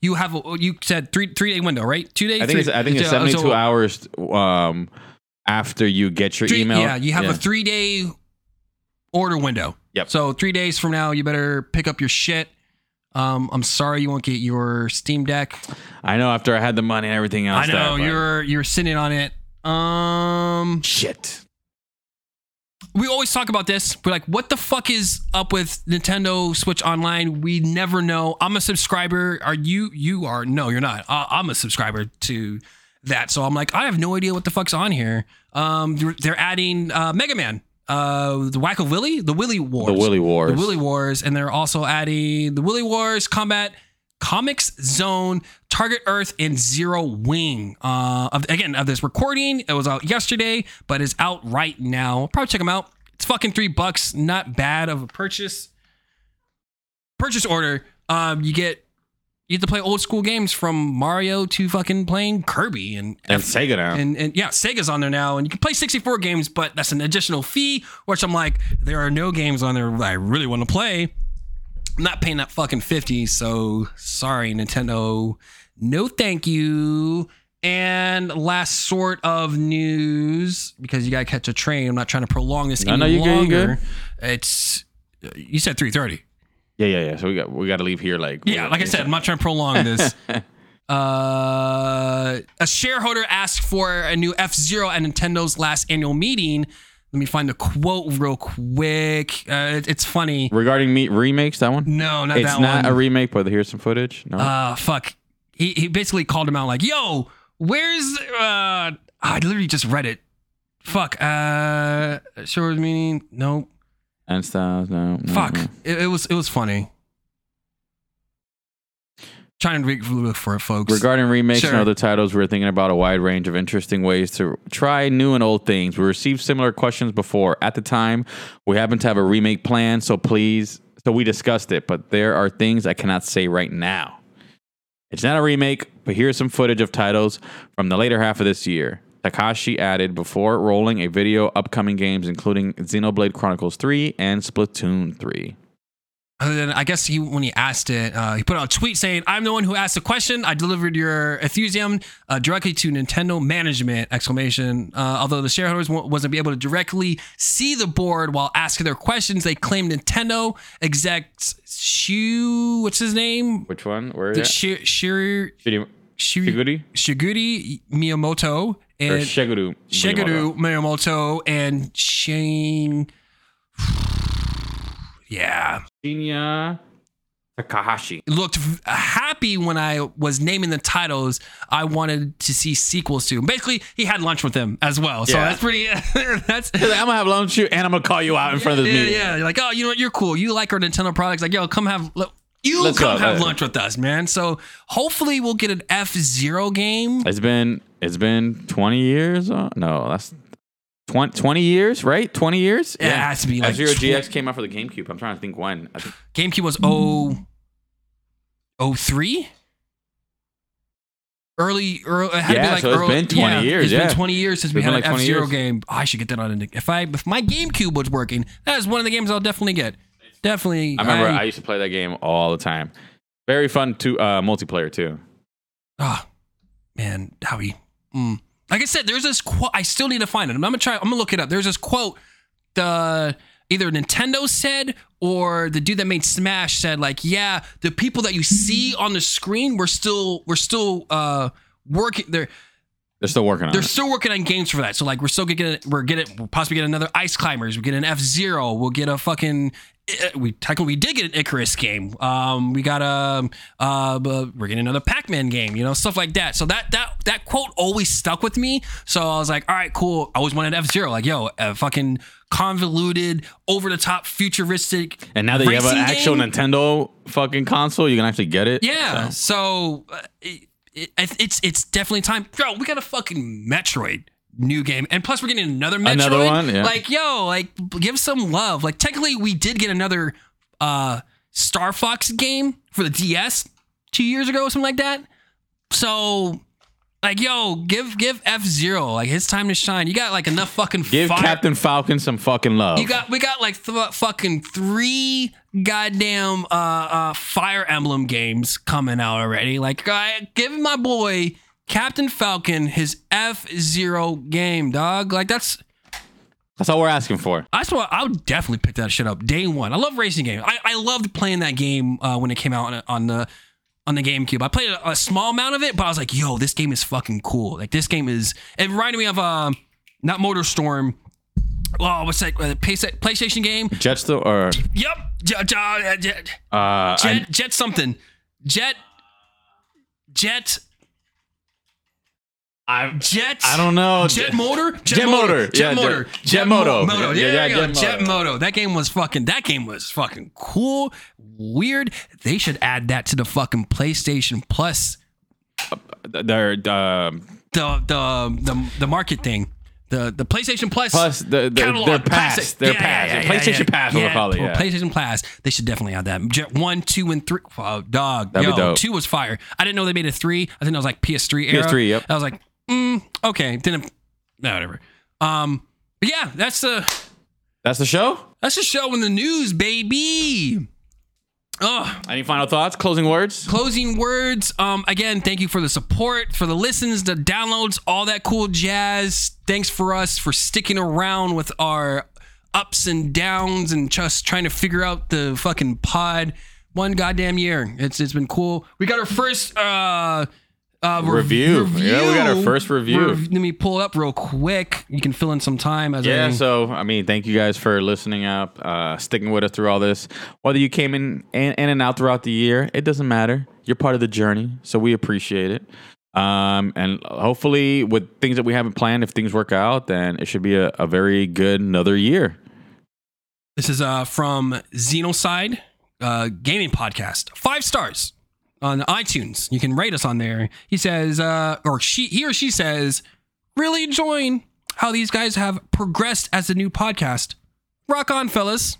you have a, you said three three day window, right? Two days. I think it's I think it's seventy two so- hours um after you get your Three- email. Yeah, you have a three day order window. Yep. So three days from now, you better pick up your shit. Um, I'm sorry you won't get your Steam Deck. I know after I had the money and everything else. I know but- you're you're sitting on it. Um, shit. we always talk about this. We're like, what the fuck is up with Nintendo Switch Online? We never know. I'm a subscriber. Are you? You are? No, you're not. Uh, I'm a subscriber to that. So I'm like, I have no idea what the fuck's on here. Um, they're, they're adding uh, Mega Man, uh, the Wacko Willy, the Willy Wars, The Willy Wars. the Willy Wars, and they're also adding the Willy Wars Combat. Comix Zone, Target Earth, and Zero Wing. Uh, of, again, of this recording, it was out yesterday, but is out right now. Probably check them out. It's fucking three bucks. Not bad of a purchase. Purchase order. Um, you get you get to play old school games from Mario to fucking playing Kirby and And Sega now. and, and yeah, Sega's on there now, and you can play 64 games, but that's an additional fee. Which I'm like, there are no games on there that I really want to play. I'm not paying that fucking 50, so sorry, Nintendo. No, thank you. And last sort of news, because you gotta catch a train. I'm not trying to prolong this No, any no, you good, longer. good. It's uh, you said 3:30. Yeah, yeah, yeah. So we got we got to leave here like Yeah, like I said, I'm not trying to prolong this. uh, a shareholder asked for a new F Zero at Nintendo's last annual meeting. Let me find the quote real quick. Uh, it- it's funny. regarding me remakes. That one. No, not it's that not one. a remake, but here's some footage. No. uh, fuck. He he basically called him out like, "Yo, where's uh?" I literally just read it. Fuck. Uh, short meaning. Nope. And styles. No. Fuck. It, it was it was funny. Trying to look for it, folks. Regarding remakes Sure. and other titles, we're thinking about a wide range of interesting ways to try new and old things. We received similar questions before. At the time, we happen to have a remake plan, so please, so we discussed it, but there are things I cannot say right now. It's not a remake, but here's some footage of titles from the later half of this year. Takashi added before rolling a video upcoming games including Xenoblade Chronicles 3 and Splatoon 3. Other than, I guess he when he asked it, uh, he put out a tweet saying, "I'm the one who asked the question. I delivered your enthusiasm uh, directly to Nintendo management!" Exclamation. Uh, although the shareholders wa- wasn't be able to directly see the board while asking their questions, they claimed Nintendo execs Shu, what's his name? Which one? Where is it? Shi- Shir-? Shir- Shiguri? Shiguri Miyamoto and Shiguru? Shigeru Miyamoto and Shane. yeah, Shinya Takahashi. looked happy when I was naming the titles I wanted to see sequels to. Basically, he had lunch with them as well. So Yeah. that's pretty. that's like, I'm gonna have lunch with you, and I'm gonna call you out in front of the yeah, meeting. yeah. You're like, oh, you know what? You're cool. You like our Nintendo products. Like, yo, come have. look, You Let's come go. have lunch with us, man. So hopefully we'll get an F Zero game. It's been it's been 20 years. Uh, no, that's 20, 20 years, right? 20 years. It has to be like F-Zero GX came out for the GameCube. I'm trying to think when. Think GameCube was oh oh three. Early, early, it had to be Yeah, like so it's early, been 20 yeah, years, It's yeah. been 20 years since we had an like 20 F Zero game. I should get that on. If I if my GameCube was working, that is one of the games I'll definitely get. Definitely. I remember I, used to play that game all the time. Very fun to uh, multiplayer too. Ah, man, Howie. Mm. Like I said, there's this quote. I still need to find it. I'm gonna try. I'm gonna look it up. There's this quote. The either Nintendo said or the dude that made Smash said, like, yeah, the people that you see on the screen, we're still we're still uh working. They're They're still working on they're it. still working on games for that. So like, we're still getting we're getting we'll possibly get another Ice Climbers. We get an F Zero. We'll get a fucking. Eh, We technically we did get an Icarus game. Um, we got a uh, we're getting another Pac-Man game. You know, stuff like that. So that that that quote always stuck with me. So I was like, all right, cool. I always wanted F Zero. Like, yo, a fucking convoluted, over the top, futuristic. And now that you have an actual game? Nintendo fucking console, you can actually get it. Yeah. So, So, uh, it, it, it's it's definitely time. Bro, we got a fucking Metroid new game, and plus we're getting another Metroid. Another one, yeah. Like, yo, like give some love. Like, technically, we did get another uh Star Fox game for the DS two years ago, or something like that. So. Like yo, give give F Zero like his time to shine. You got like enough fucking give fire- Captain Falcon some fucking love. you got we got like th- fucking three goddamn uh uh Fire Emblem games coming out already. Like I give my boy Captain Falcon his F Zero game, dog. Like that's That's all we're asking for. I what I would definitely pick that shit up day one. I love racing games. I, I loved playing that game uh, when it came out on, on the on the GameCube. I played a, a small amount of it, but I was like, yo, this game is fucking cool. Like this game is. It reminded me of um not Motorstorm. Oh, what's that? Uh, PlayStation game? Jetstone or Yep. Jet, jet, jet, uh, I- jet, jet something. Jet. Jet. I, Jet. I don't know. Jet motor. Jet motor. Jet Yeah, motor. Jet- Jet moto. Moto. Yeah, Yeah, yeah, yeah, Jet Jet moto. moto. That game was fucking. That game was fucking cool. Weird. They should add that to the fucking PlayStation Plus. They're uh, The the the the market thing. The the PlayStation Plus. plus the, the, catalog, their pass. classic. Their Yeah, pass. yeah, yeah, PlayStation yeah, Pass. Yeah. call it. Yeah. PlayStation Pass. They should definitely add that. Jet one, two, and three. Oh, dog. That'd Yo, be dope. two was fire. I didn't know they made a three. I think that was like PS3 era. PS3, yep. I was like, mm, okay. Didn't. No, whatever. Um. But yeah, that's the That's the show. that's the show in the news, baby. Oh, Any final thoughts? Closing words? closing words. Um, again, thank you for the support, for the listens, the downloads, all that cool jazz. Thanks for us for sticking around with our ups and downs and just trying to figure out the fucking pod. One goddamn year. It's it's been cool. We got our first uh uh rev- Review. Yeah, we got our first review. Rev- let me pull it up real quick. You can fill in some time as Yeah, I so I mean, thank you guys for listening up, uh, sticking with us through all this. Whether you came in, in in and out throughout the year, it doesn't matter. You're part of the journey, so we appreciate it. Um, and hopefully, with things that we haven't planned, if things work out, then it should be a, a very good another year. This is uh, from Xenocide uh, Gaming Podcast. Five stars. On iTunes. You can rate us on there. He says, uh, or she, he or she says, really enjoying how these guys have progressed as a new podcast. Rock on, fellas.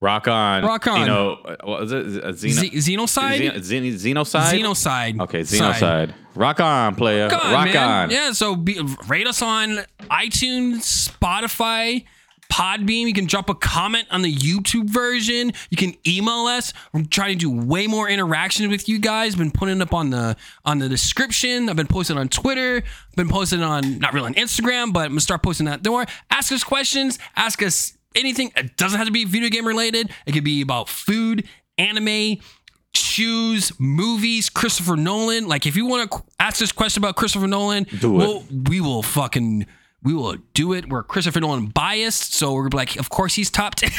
Rock on. Rock on. You know, uh, what was it? Xeno- Z- Xenocide? Xen- Xen- Xenocide? Xenocide. Okay, Side. Xenocide. Rock on, player. Rock on, Rock on. Yeah, so be, rate us on iTunes, Spotify, Podbean. You can drop a comment on the YouTube version. You can email us. We're trying to do way more interaction with you guys. Been putting up on the on the description. I've been posting on Twitter. I've been posting on not really on Instagram, but I'm gonna start posting that more. Ask us questions. Ask us anything. It doesn't have to be video game related. It could be about food, anime, shoes, movies, Christopher Nolan. Like, if you want to ask us a question about Christopher Nolan, Do it. We'll, we will fucking. We will do it. We're Christopher Nolan biased, so we're like, of course he's top tier.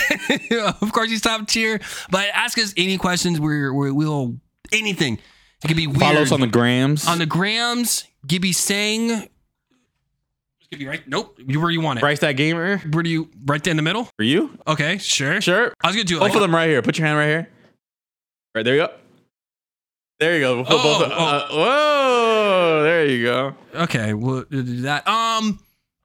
of course he's top tier. But ask us any questions. We're, we're we'll anything. It could be weird. Follow us on the grams. on the grams. Gibby saying. Gibby right? Nope. You where you want it? Bryce that gamer Where do you? Right there in the middle. for you. Okay, sure. Sure. I was gonna do. Both Like, of them right here. Put your hand right here. Right there you go. There you go. Oh, both- uh, whoa! There you go. Okay, we'll do that. Um,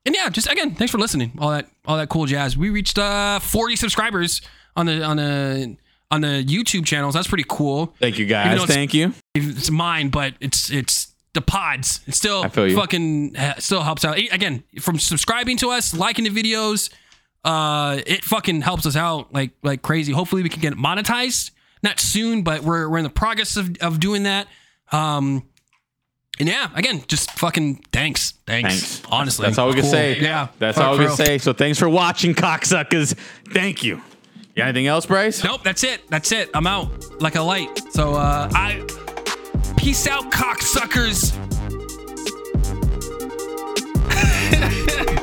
and yeah, just again, thanks for listening. All that, all that cool jazz. We reached uh 40 subscribers on the on the on the YouTube channels. That's pretty cool. Thank you Even guys. though it's- Thank you. It's mine, but it's it's the pods. It still I feel you. fucking still helps out. Again, from subscribing to us, liking the videos, uh, it fucking helps us out like like crazy. Hopefully, we can get it monetized. Not soon, but we're we're in the progress of of doing that. Um. And yeah, again, just fucking thanks. Thanks. Thanks. Honestly. That's all we can Cool. say. Yeah. That's Fuck, all we can say. So thanks for watching, cocksuckers. Thank you. You got anything else, Bryce? Nope, that's it. That's it. I'm out like a light. So uh I peace out, cocksuckers.